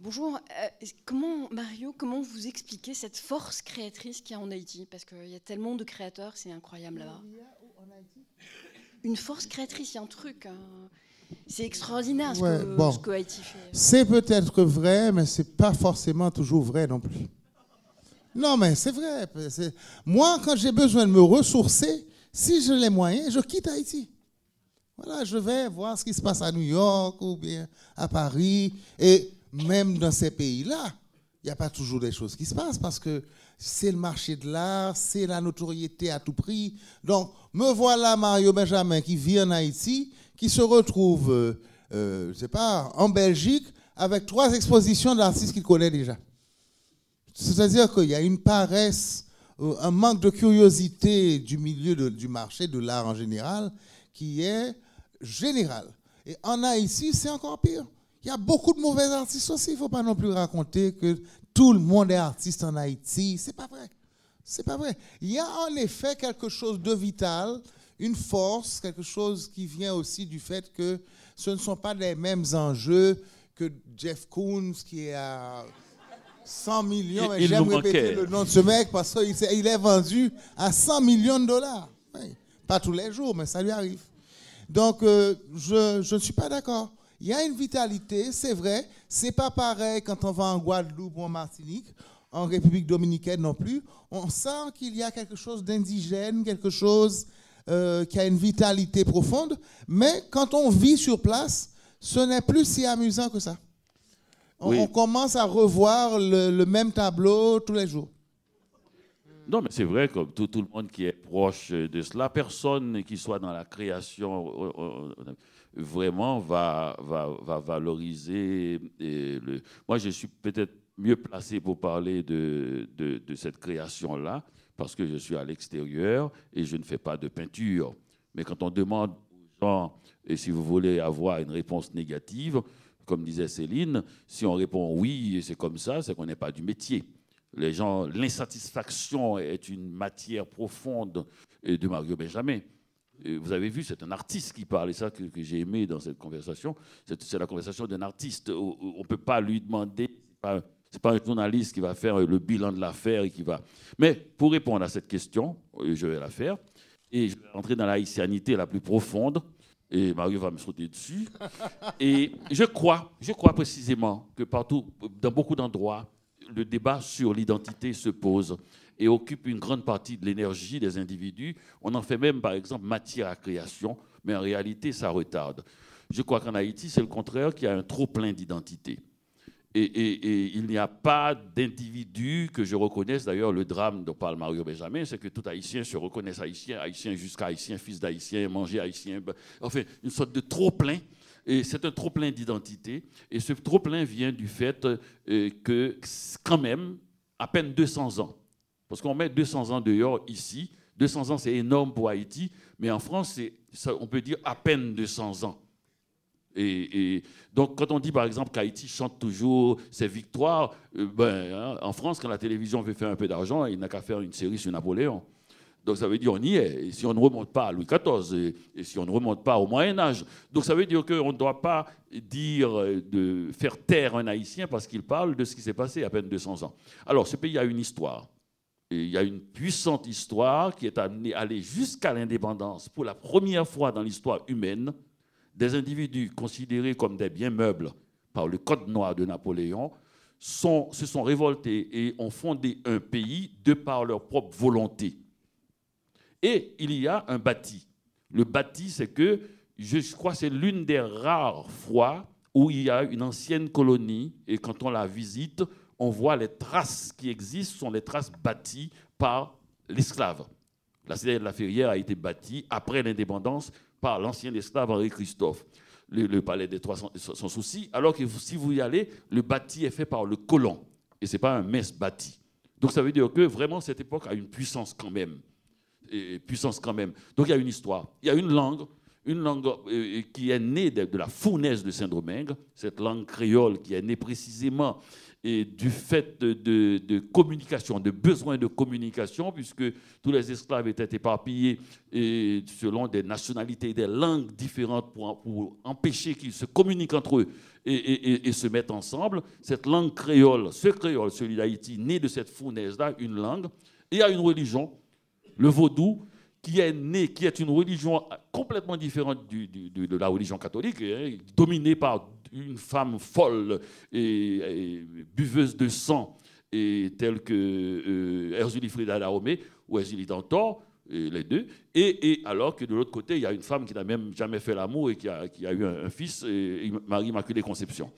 Bonjour. Euh, comment, Mario, comment vous expliquez cette force créatrice qu'il y a en Haïti? Parce qu'il y a tellement de créateurs, c'est incroyable là-bas. Une force créatrice, il y a un truc. Hein. C'est extraordinaire ce, que, Haïti fait. C'est peut-être vrai, mais c'est pas forcément toujours vrai non plus. Non, mais c'est vrai. Moi, quand j'ai besoin de me ressourcer, si je les moyens, je quitte Haïti. Voilà, je vais voir ce qui se passe à New York ou bien à Paris. Et même dans ces pays-là, il n'y a pas toujours des choses qui se passent parce que c'est le marché de l'art, c'est la notoriété à tout prix. Donc, me voilà Mario Benjamin qui vit en Haïti, qui se retrouve, euh, euh, je sais pas, en Belgique avec trois expositions d'artistes qu'il connaît déjà. C'est-à-dire qu'il y a une paresse, euh, un manque de curiosité du milieu du marché de l'art en général qui est général. Et en Haïti, c'est encore pire. Il y a beaucoup de mauvais artistes aussi. Il ne faut pas non plus raconter que tout le monde est artiste en Haïti. C'est pas vrai. C'est pas vrai. Il y a en effet quelque chose de vital, une force, quelque chose qui vient aussi du fait que ce ne sont pas les mêmes enjeux que Jeff Koons qui est à 100 millions. J'aime répéter le nom de ce mec parce qu'il est vendu à 100 millions de dollars. Pas tous les jours, mais ça lui arrive. Donc, euh, je, je ne suis pas d'accord. Il y a une vitalité, c'est vrai. C'est pas pareil quand on va en Guadeloupe ou en Martinique, en République dominicaine non plus. On sent qu'il y a quelque chose d'indigène, quelque chose euh, qui a une vitalité profonde. Mais quand on vit sur place, ce n'est plus si amusant que ça. On, commence à revoir le, même tableau tous les jours. Non, mais c'est vrai, comme tout, tout, le monde qui est proche de cela, personne qui soit dans la création vraiment va, va, va valoriser. le... Moi, je suis peut-être mieux placé pour parler de, de, de cette création-là, parce que je suis à l'extérieur et je ne fais pas de peinture. Mais quand on demande aux gens, et si vous voulez avoir une réponse négative, comme disait Céline, si on répond oui, c'est comme ça, c'est qu'on n'est pas du métier. Les gens, l'insatisfaction est une matière profonde de Mario Benjamin vous avez vu, c'est un artiste qui parle, et ça que, j'ai aimé dans cette conversation, c'est la conversation d'un artiste. On ne peut pas lui demander, ce n'est pas un journaliste qui va faire le bilan de l'affaire et qui va... Mais pour répondre à cette question, je vais la faire, et je vais rentrer dans la haïtianité la plus profonde, et Mario va me sauter dessus. <laughs> Et je crois, je crois précisément que partout, dans beaucoup d'endroits, le débat sur l'identité se pose et occupe une grande partie de l'énergie des individus. On en fait même, par exemple, matière à création, mais en réalité, ça retarde. Je crois qu'en Haïti, c'est le contraire, qu'il y a un trop plein d'identité. Et, il n'y a pas d'individu que je reconnaisse. D'ailleurs, le drame dont parle Mario Benjamin, c'est que tout Haïtien se reconnaisse Haïtien, Haïtien jusqu'à Haïtien, fils d'Haïtien, manger Haïtien. Enfin, une sorte de trop plein. Et c'est un trop plein d'identité. Et ce trop plein vient du fait euh, que, quand même, à peine 200 ans parce qu'on met 200 ans dehors ici. 200 ans, c'est énorme pour Haïti, mais en France, on peut dire à peine 200 ans. Et, donc, quand on dit par exemple qu'Haïti chante toujours ses victoires, euh, ben, hein, en France, quand la télévision veut faire un peu d'argent, il n'a qu'à faire une série sur Napoléon. Donc ça veut dire qu'on y est. Et si on ne remonte pas à Louis XIV, et, si on ne remonte pas au Moyen Âge, donc ça veut dire qu'on ne doit pas dire euh, de faire taire un Haïtien parce qu'il parle de ce qui s'est passé à peine 200 ans. Alors, ce pays a une histoire il y a une puissante histoire qui est amenée à aller jusqu'à l'indépendance. Pour la première fois dans l'histoire humaine, des individus considérés comme des biens meubles par le Code noir de Napoléon se sont révoltés et ont fondé un pays de par leur propre volonté. Et il y a un bâti. Le bâti, c'est que je crois que c'est l'une des rares fois où il y a une ancienne colonie, et quand on la visite, on voit les traces qui existent, sont les traces bâties par l'esclave. La cité de la Ferrière a été bâtie après l'indépendance par l'ancien esclave Henri Christophe. Le, palais des trois sans, souci, alors que si vous y allez, le bâti est fait par le colon, et ce n'est pas un mince bâti. Donc ça veut dire que vraiment cette époque a une puissance quand même. Et puissance quand même. Donc il y a une histoire, il y a une langue, une langue euh, qui est née de, la fournaise de Saint-Domingue, cette langue créole qui est née précisément du fait de, communication, de besoin de communication, puisque tous les esclaves étaient éparpillés selon des nationalités, des langues différentes pour, empêcher qu'ils se communiquent entre eux et, se mettent ensemble. Cette langue créole, ce créole, celui d'Haïti, né de cette fournaise-là, une langue, et a une religion, le vaudou, qui est né, qui est une religion complètement différente de la religion catholique, hein, dominée par une femme folle et, buveuse de sang, telle que euh, Erzulie Frida Dahomey ou Erzulie Dantor, les deux, et, alors que de l'autre côté, il y a une femme qui n'a même jamais fait l'amour et qui a, eu un, fils, Marie Immaculée Conception.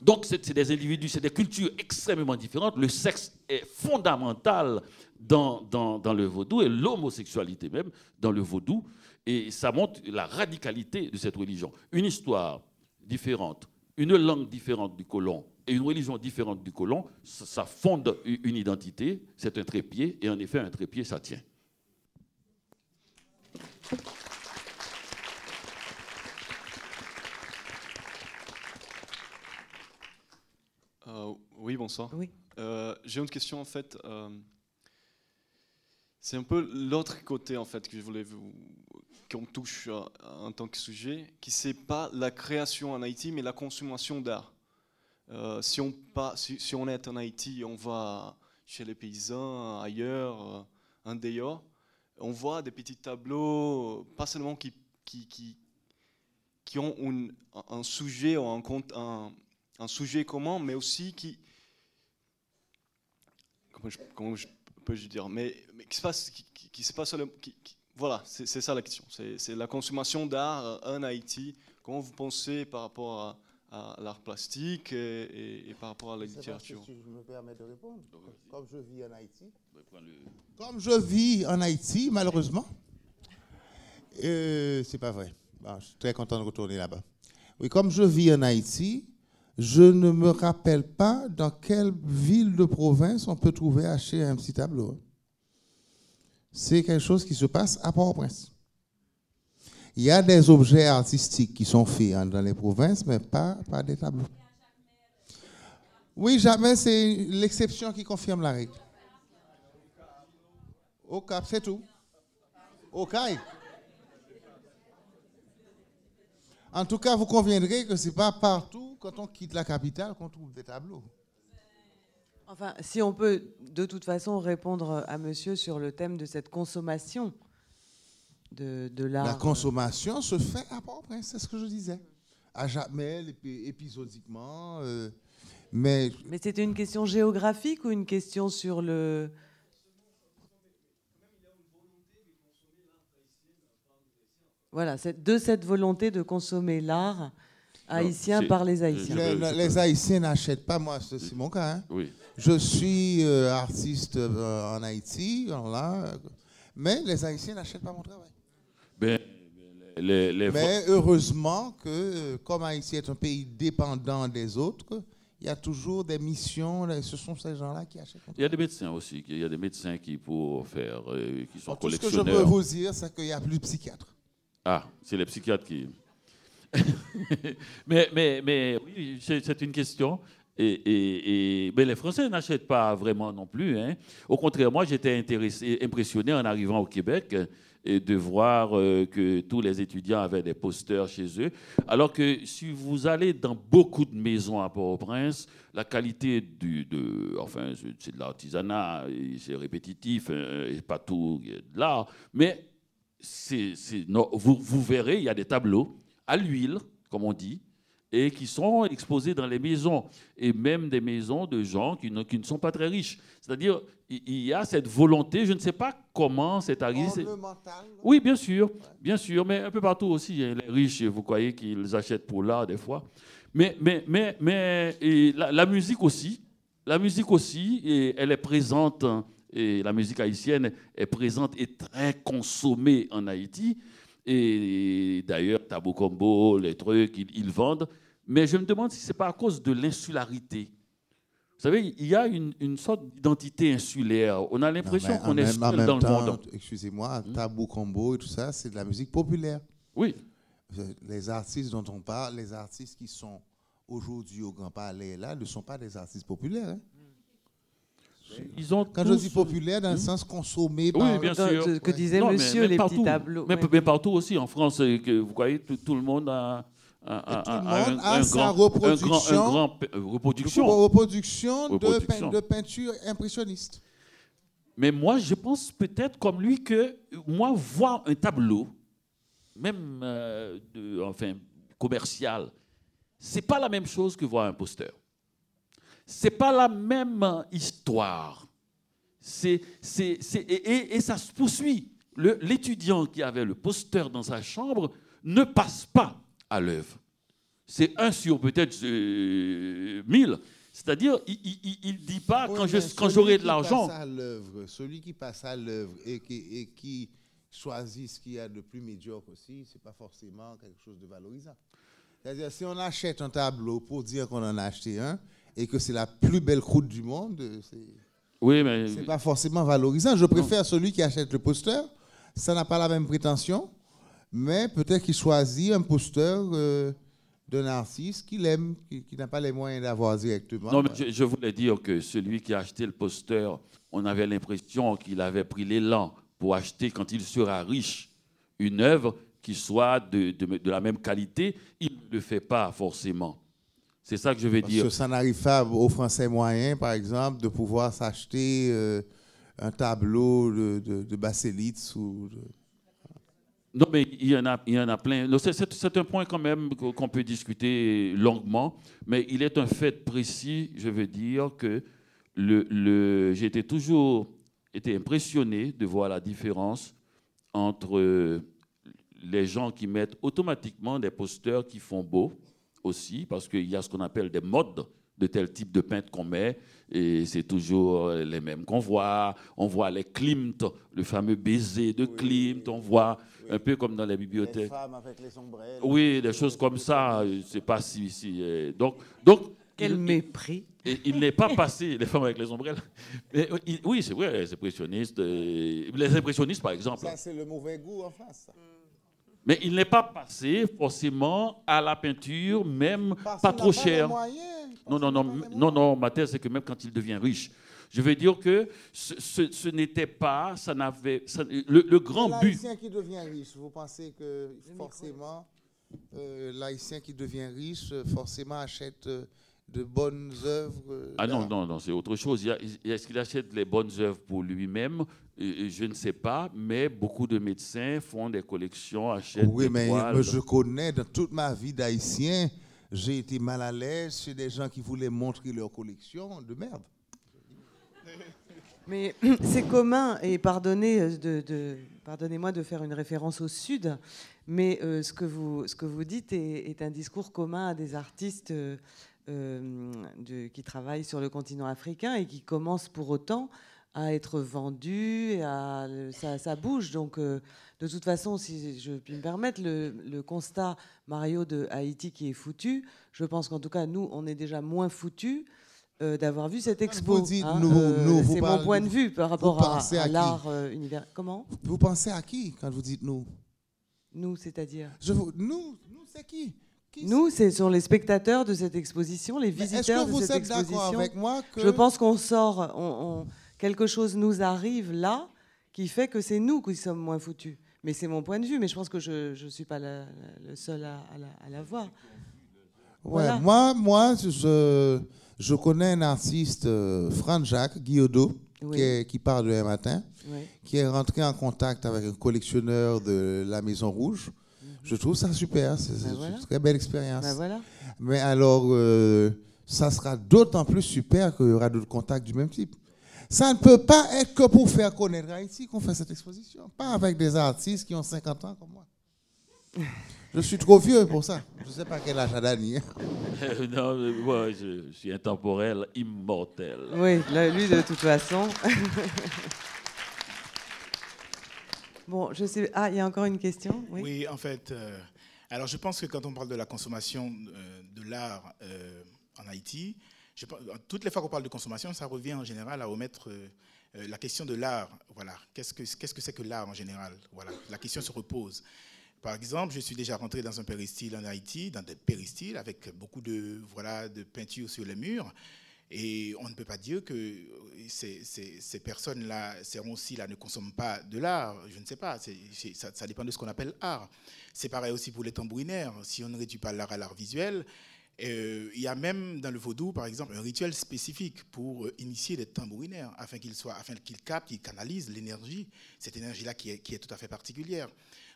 Donc, c'est des individus, c'est des cultures extrêmement différentes. Le sexe est fondamental dans, dans, le vaudou et l'homosexualité même dans le vaudou. Et ça montre la radicalité de cette religion. Une histoire différente, une langue différente du colon et une religion différente du colon, ça, fonde une identité, c'est un trépied, et en effet, un trépied, ça tient. Euh, oui, bonsoir. Oui. Euh, j'ai une question en fait. Euh, c'est un peu l'autre côté en fait que je voulais qu'on touche en tant que sujet, qui c'est pas la création en Haïti, mais la consommation d'art. si, on pas, si, on est en Haïti, on va chez les paysans, ailleurs, en dehors, on voit des petits tableaux, pas seulement qui, qui, qui, qui ont un, sujet, un, un, un sujet commun, mais aussi qui. Je dire Mais, mais qui se passe, qui, qui se passe qui, voilà, c'est ça la question. C'est la consommation d'art en Haïti. Comment vous pensez par rapport à, l'art plastique et, par rapport à la littérature si Je me permets de répondre. Comme je vis en Haïti, comme je vis en Haïti, malheureusement, euh, c'est pas vrai. je suis très content de retourner là-bas. Oui, comme je vis en Haïti, je ne me rappelle pas dans quelle ville de province on peut trouver acheter un petit tableau. C'est quelque chose qui se passe à Port-au-Prince. Il y a des objets artistiques qui sont faits hein, dans les provinces, mais pas, pas des tableaux. Oui, jamais, c'est l'exception qui confirme la règle. Au Cap, c'est tout. Au CAI. En tout cas, vous conviendrez que ce n'est pas partout, quand on quitte la capitale, qu'on trouve des tableaux. Enfin, si on peut de toute façon répondre à monsieur sur le thème de cette consommation de, de l'art. La consommation se fait à Port-au-Prince, c'est ce que je disais. À jamais, épisodiquement. Euh, mais mais c'était une question géographique ou une question sur le, Voilà, de cette volonté de consommer l'art haïtien par les Haïtiens. les Haïtiens n'achètent pas, moi, c'est mon cas. Hein. Oui. Je suis euh, artiste euh, en Haïti, là, mais les Haïtiens n'achètent pas mon travail. Ben, mais heureusement que, comme Haïti est un pays dépendant des autres, il y a toujours des missions, ce sont ces gens-là qui achètent. Il y a des médecins aussi, il y a des médecins qui, pour faire, euh, qui sont collectionneurs. Tout ce que je peux vous dire, c'est qu'il n'y a plus de psychiatres. Ah, c'est les psychiatres qui. <laughs> mais, mais, mais oui, c'est une question. Et, mais les Français n'achètent pas vraiment non plus. Hein. Au contraire, moi, j'étais impressionné en arrivant au Québec et de voir euh, que tous les étudiants avaient des posters chez eux. Alors que si vous allez dans beaucoup de maisons à Port-au-Prince, la qualité du, de, enfin, c'est de l'artisanat, c'est répétitif, hein, et pas tout de l'art, mais vous, vous verrez, il y a des tableaux à l'huile, comme on dit, et qui sont exposés dans les maisons, et même des maisons de gens qui ne, qui ne sont pas très riches. C'est-à-dire, il y a cette volonté, je ne sais pas comment c'est arrivé. Oui, bien sûr, bien sûr, mais un peu partout aussi, hein, les riches, vous croyez qu'ils achètent pour l'art des fois. Mais, mais, mais, mais la, musique aussi, la musique aussi, et elle est présente, et la musique haïtienne est présente et très consommée en Haïti. Et d'ailleurs, Tabou Combo, les trucs, ils, vendent. Mais je me demande si ce n'est pas à cause de l'insularité. Vous savez, il y a une, sorte d'identité insulaire. On a l'impression qu'on est seul dans le monde. Excusez-moi, Tabou Combo et tout ça, c'est de la musique populaire. Oui. Les artistes dont on parle, les artistes qui sont aujourd'hui au Grand Palais là, ne sont pas des artistes populaires. Hein. Ils ont Quand je dis populaire, dans le hmm? sens consommé par... Oui, bien sûr. Que disait monsieur, les petits tableaux. Mais, partout aussi, en France, que vous voyez, tout, le monde a... a sa reproduction, un grand, reproduction, reproduction, de, de peinture impressionniste. Mais moi, je pense peut-être comme lui que moi, voir un tableau, même euh, de, enfin, commercial, c'est pas la même chose que voir un poster. C'est pas la même histoire. C'est, c'est, et, et, ça se poursuit. l'étudiant qui avait le poster dans sa chambre ne passe pas à l'œuvre. C'est un sur peut-être euh, mille. C'est-à-dire, il ne dit pas quand j'aurai de l'argent. Celui qui passe à l'œuvre et qui, et qui choisit ce qu'il y a de plus médiocre aussi, ce n'est pas forcément quelque chose de valorisant. C'est-à-dire, si on achète un tableau pour dire qu'on en a acheté un et que c'est la plus belle croûte du monde, c'est oui, mais... pas forcément valorisant. Je préfère celui qui achète le poster. Ça n'a pas la même prétention, mais peut-être qu'il choisit un poster euh, d'un artiste qu'il aime, qui, n'a pas les moyens d'avoir directement. Non, mais je, je, voulais dire que celui qui a acheté le poster, on avait l'impression qu'il avait pris l'élan pour acheter, quand il sera riche, une œuvre qui soit de, de, la même qualité, il ne le fait pas forcément. C'est ça que je veux Parce dire. Que ça n'arrive pas aux Français moyens, par exemple, de pouvoir s'acheter euh, un tableau de, de, de ou Non, mais il y en a, il y en a plein. C'est un point quand même qu'on peut discuter longuement, mais il est un fait précis, je veux dire, que le, le, j'étais toujours été impressionné de voir la différence entre les gens qui mettent automatiquement des posters qui font beau aussi, parce qu'il y a ce qu'on appelle des modes de tel type de peintre qu'on met, et c'est toujours les mêmes qu'on voit. On voit les Klimt, le fameux baiser de Klimt, on voit un peu comme dans les bibliothèques. Les femmes avec les ombrelles. Oui, des choses comme ça, c'est pas si... si euh, donc, donc, Quel mépris il n'est pas passé, les femmes avec les ombrelles. Euh, oui, c'est vrai, les impressionnistes. Euh, les impressionnistes, par exemple. Ça, c'est le mauvais goût en face. Mais il n'est pas passé forcément à la peinture, même pas trop cher. Non, non, non, non, non, ma thèse, c'est que même quand il devient riche, je veux dire que ce, n'était pas, ça n'avait, le, grand but. L'haïtien qui devient riche, vous pensez que forcément, euh, l'haïtien qui devient riche, forcément achète de bonnes œuvres Ah non, non, non, c'est autre chose. Est-ce qu'il achète les bonnes œuvres pour lui-même? Je ne sais pas, mais beaucoup de médecins font des collections, achètent oui, mais je connais dans toute ma vie d'haïtien, j'ai été mal à l'aise chez des gens qui voulaient montrer leur collection de merde. Mais <clears throat> c'est commun, et pardonnez euh, de, pardonnez-moi de faire une référence au Sud, mais euh, ce, que vous, ce que vous dites est, un discours commun à des artistes euh, euh, de, qui travaillent sur le continent africain et qui commencent pour autant à être vendus. Et à, ça, ça, bouge. Donc, euh, de toute façon, si je puis me permettre, le, constat, Mario, de Haïti qui est foutu, je pense qu'en tout cas, nous, on est déjà moins foutus euh, d'avoir vu cette expo. Hein. nous, c'est mon point de vue par rapport à, à, l'art univers. Comment? Vous pensez à qui quand vous dites nous? Nous, c'est-à-dire? Nous, nous c'est qui? Nous, ce sont les spectateurs de cette exposition, les visiteurs de cette exposition. Avec moi Je pense qu'on sort, on, quelque chose nous arrive là qui fait que c'est nous qui sommes moins foutus. Mais c'est mon point de vue, mais je pense que je ne suis pas le seul à, la, voir. Ouais, Moi, moi je, je connais un artiste, euh, Franck Jacques Guillaudeau, qui, qui, parle de matin, qui est rentré en contact avec un collectionneur de la Maison Rouge je trouve ça super. C'est ben une très belle expérience. Ben Mais alors, euh, ça sera d'autant plus super qu'il y aura d'autres contacts du même type. Ça ne peut pas être que pour faire connaître Haïti qu'on fait cette exposition. Pas avec des artistes qui ont 50 ans comme moi. Je suis trop vieux pour ça. Je ne sais pas quel âge a Dani. Hein. <laughs> non, moi, je, suis intemporel, immortel. Oui, lui, de toute façon. <laughs> bon, je sais. Ah, il y a encore une question Oui, en fait. Euh, alors, je pense que quand on parle de la consommation euh, de l'art euh, en Haïti, toutes les fois qu'on parle de consommation, ça revient en général à remettre la question de l'art. Voilà. Qu'est-ce que c'est -ce que, que l'art en général Voilà. La question se repose. Par exemple, je suis déjà rentré dans un péristyle en Haïti, dans des péristyles avec beaucoup de, voilà, de peintures sur les murs. Et on ne peut pas dire que ces, ces, personnes-là, ces ronds-ci-là, ne consomment pas de l'art. Je ne sais pas. ça, dépend de ce qu'on appelle art. C'est pareil aussi pour les tambourinaires. Si on ne réduit pas l'art à l'art visuel, euh, il y a même dans le vaudou, par exemple, un rituel spécifique pour euh, initier les tambourinaires, afin qu'ils soient, afin qu'ils canalisent l'énergie, cette énergie-là qui est tout à fait particulière.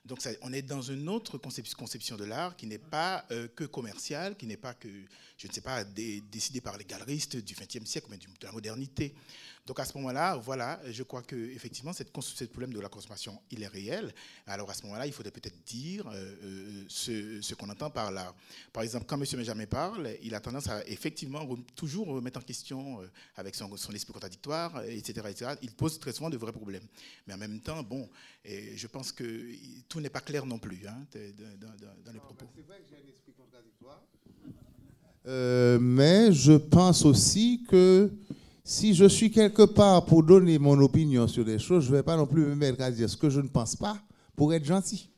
Donc on est dans une autre conception de l'art qui n'est pas euh, que commerciale, qui n'est pas que, je ne sais pas, décidée par les galeristes du XXe siècle, mais de la modernité. Donc à ce moment-là, voilà, je crois que effectivement, cette, ce problème de la consommation, il est réel. Alors à ce moment-là, il faudrait peut-être dire euh, euh, ce, qu'on entend par là. Par exemple, quand M. Benjamin parle, il a tendance à effectivement toujours remettre en question euh, avec son, esprit contradictoire, etc., etc. Il pose très souvent de vrais problèmes. Mais en même temps, bon, et je pense que tout n'est pas clair non plus hein, dans, les propos. C'est vrai que j'ai un esprit contradictoire. mais je pense aussi que si je suis quelque part pour donner mon opinion sur des choses, je ne vais pas non plus me mettre à dire ce que je ne pense pas pour être gentil.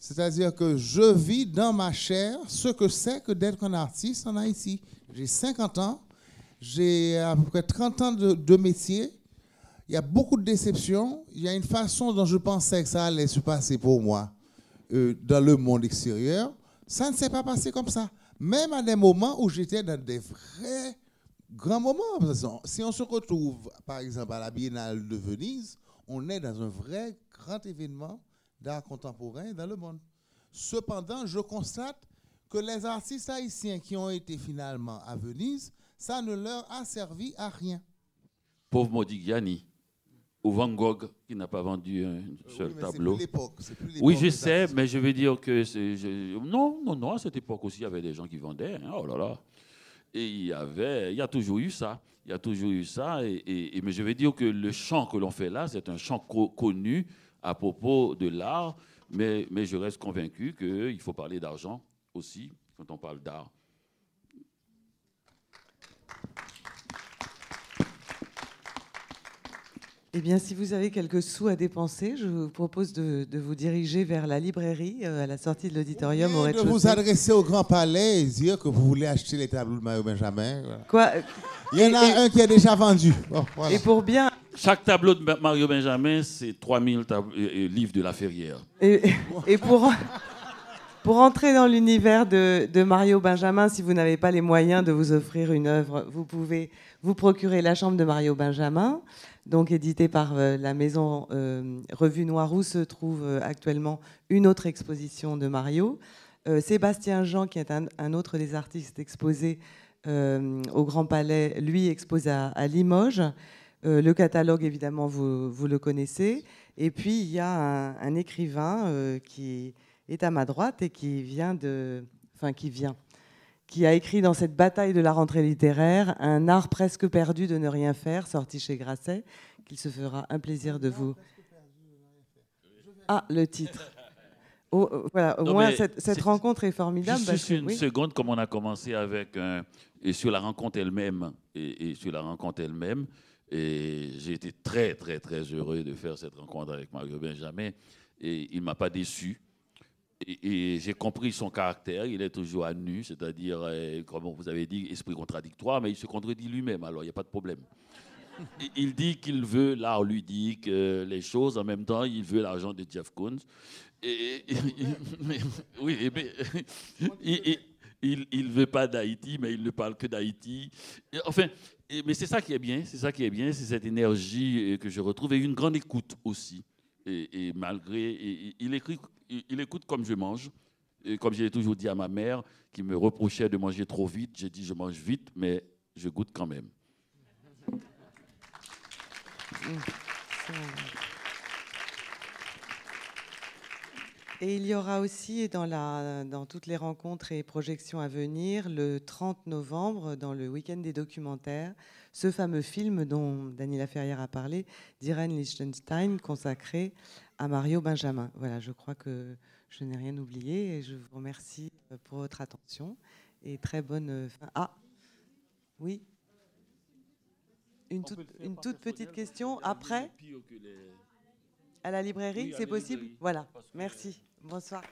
C'est-à-dire que je vis dans ma chair ce que c'est que d'être un artiste en Haïti. J'ai 50 ans, j'ai à peu près 30 ans de, métier. Il y a beaucoup de déceptions. Il y a une façon dont je pensais que ça allait se passer pour moi euh, dans le monde extérieur. Ça ne s'est pas passé comme ça. Même à des moments où j'étais dans des vrais grand moment. Si on se retrouve, par exemple, à la Biennale de Venise, on est dans un vrai grand événement d'art contemporain dans le monde. Cependant, je constate que les artistes haïtiens qui ont été finalement à Venise, ça ne leur a servi à rien. Pauvre Modigliani ou Van Gogh qui n'a pas vendu un seul oui, tableau. oui, je sais, mais je veux dire que non, non, non. À cette époque aussi, il y avait des gens qui vendaient. Hein. oh là là. Et il y avait, il y a toujours eu ça. Il y a toujours eu ça. Et, mais je veux dire que le chant que l'on fait là, c'est un chant connu à propos de l'art. Mais, mais je reste convaincu qu'il faut parler d'argent aussi quand on parle d'art. Eh bien, si vous avez quelques sous à dépenser, je vous propose de, vous diriger vers la librairie euh, à la sortie de l'auditorium au rez-de-chaussée. De vous adresser au Grand Palais et dire que vous voulez acheter les tableaux de Mario Benjamin. Quoi Il y en a un qui est déjà vendu. Et pour bien. Chaque tableau de Mario Benjamin, c'est 3000 euh, euh, livres de la Ferrière. Et, et pour. Pour entrer dans l'univers de, Mario Benjamin, si vous n'avez pas les moyens de vous offrir une œuvre, vous pouvez vous procurer La Chambre de Mario Benjamin donc édité par euh, la maison euh, Revue Noire où se trouve euh, actuellement une autre exposition de Mario. Sébastien Jean, qui est un, autre des artistes exposés au Grand Palais, lui expose à, Limoges. le catalogue, évidemment, vous, le connaissez. Et puis, il y a un écrivain qui est à ma droite et qui vient de... Enfin, qui vient qui a écrit dans cette bataille de la rentrée littéraire Un art presque perdu de ne rien faire, sorti chez Grasset, qu'il se fera un plaisir de vous. Ah, le titre. Oh, voilà, au moins cette, rencontre est formidable. Juste une seconde, comme on a commencé avec et sur la rencontre elle-même et, sur la rencontre elle-même, et j'ai été très très très heureux de faire cette rencontre avec Mario Benjamin et il m'a pas déçu et, j'ai compris son caractère. Il est toujours à nu, c'est-à-dire, euh, comme vous avez dit, esprit contradictoire, mais il se contredit lui-même, alors il n'y a pas de problème. il dit qu'il veut l'art ludique, les choses, en même temps, il veut l'argent de Jeff Koons. Et, <laughs> oui, <laughs> il ne veut pas d'Haïti, mais il ne parle que d'Haïti. Enfin, mais c'est ça qui est bien, c'est ça qui est bien, c'est cette énergie euh, que je retrouve et une grande écoute aussi. Et, malgré, il écrit il, écoute comme je mange. Et comme j'ai toujours dit à ma mère, qui me reprochait de manger trop vite, j'ai dit je mange vite, mais je goûte quand même. Et il y aura aussi dans, la, dans toutes les rencontres et projections à venir, le 30 novembre, dans le week-end des documentaires, ce fameux film dont Daniela Ferrière a parlé, d'Irene Liechtenstein, consacré à Mario Benjamin. Voilà, je crois que je n'ai rien oublié et je vous remercie pour votre attention et très bonne fin. Ah, oui. Une, une toute petite question après À la librairie, c'est possible? Voilà, merci. Bonsoir.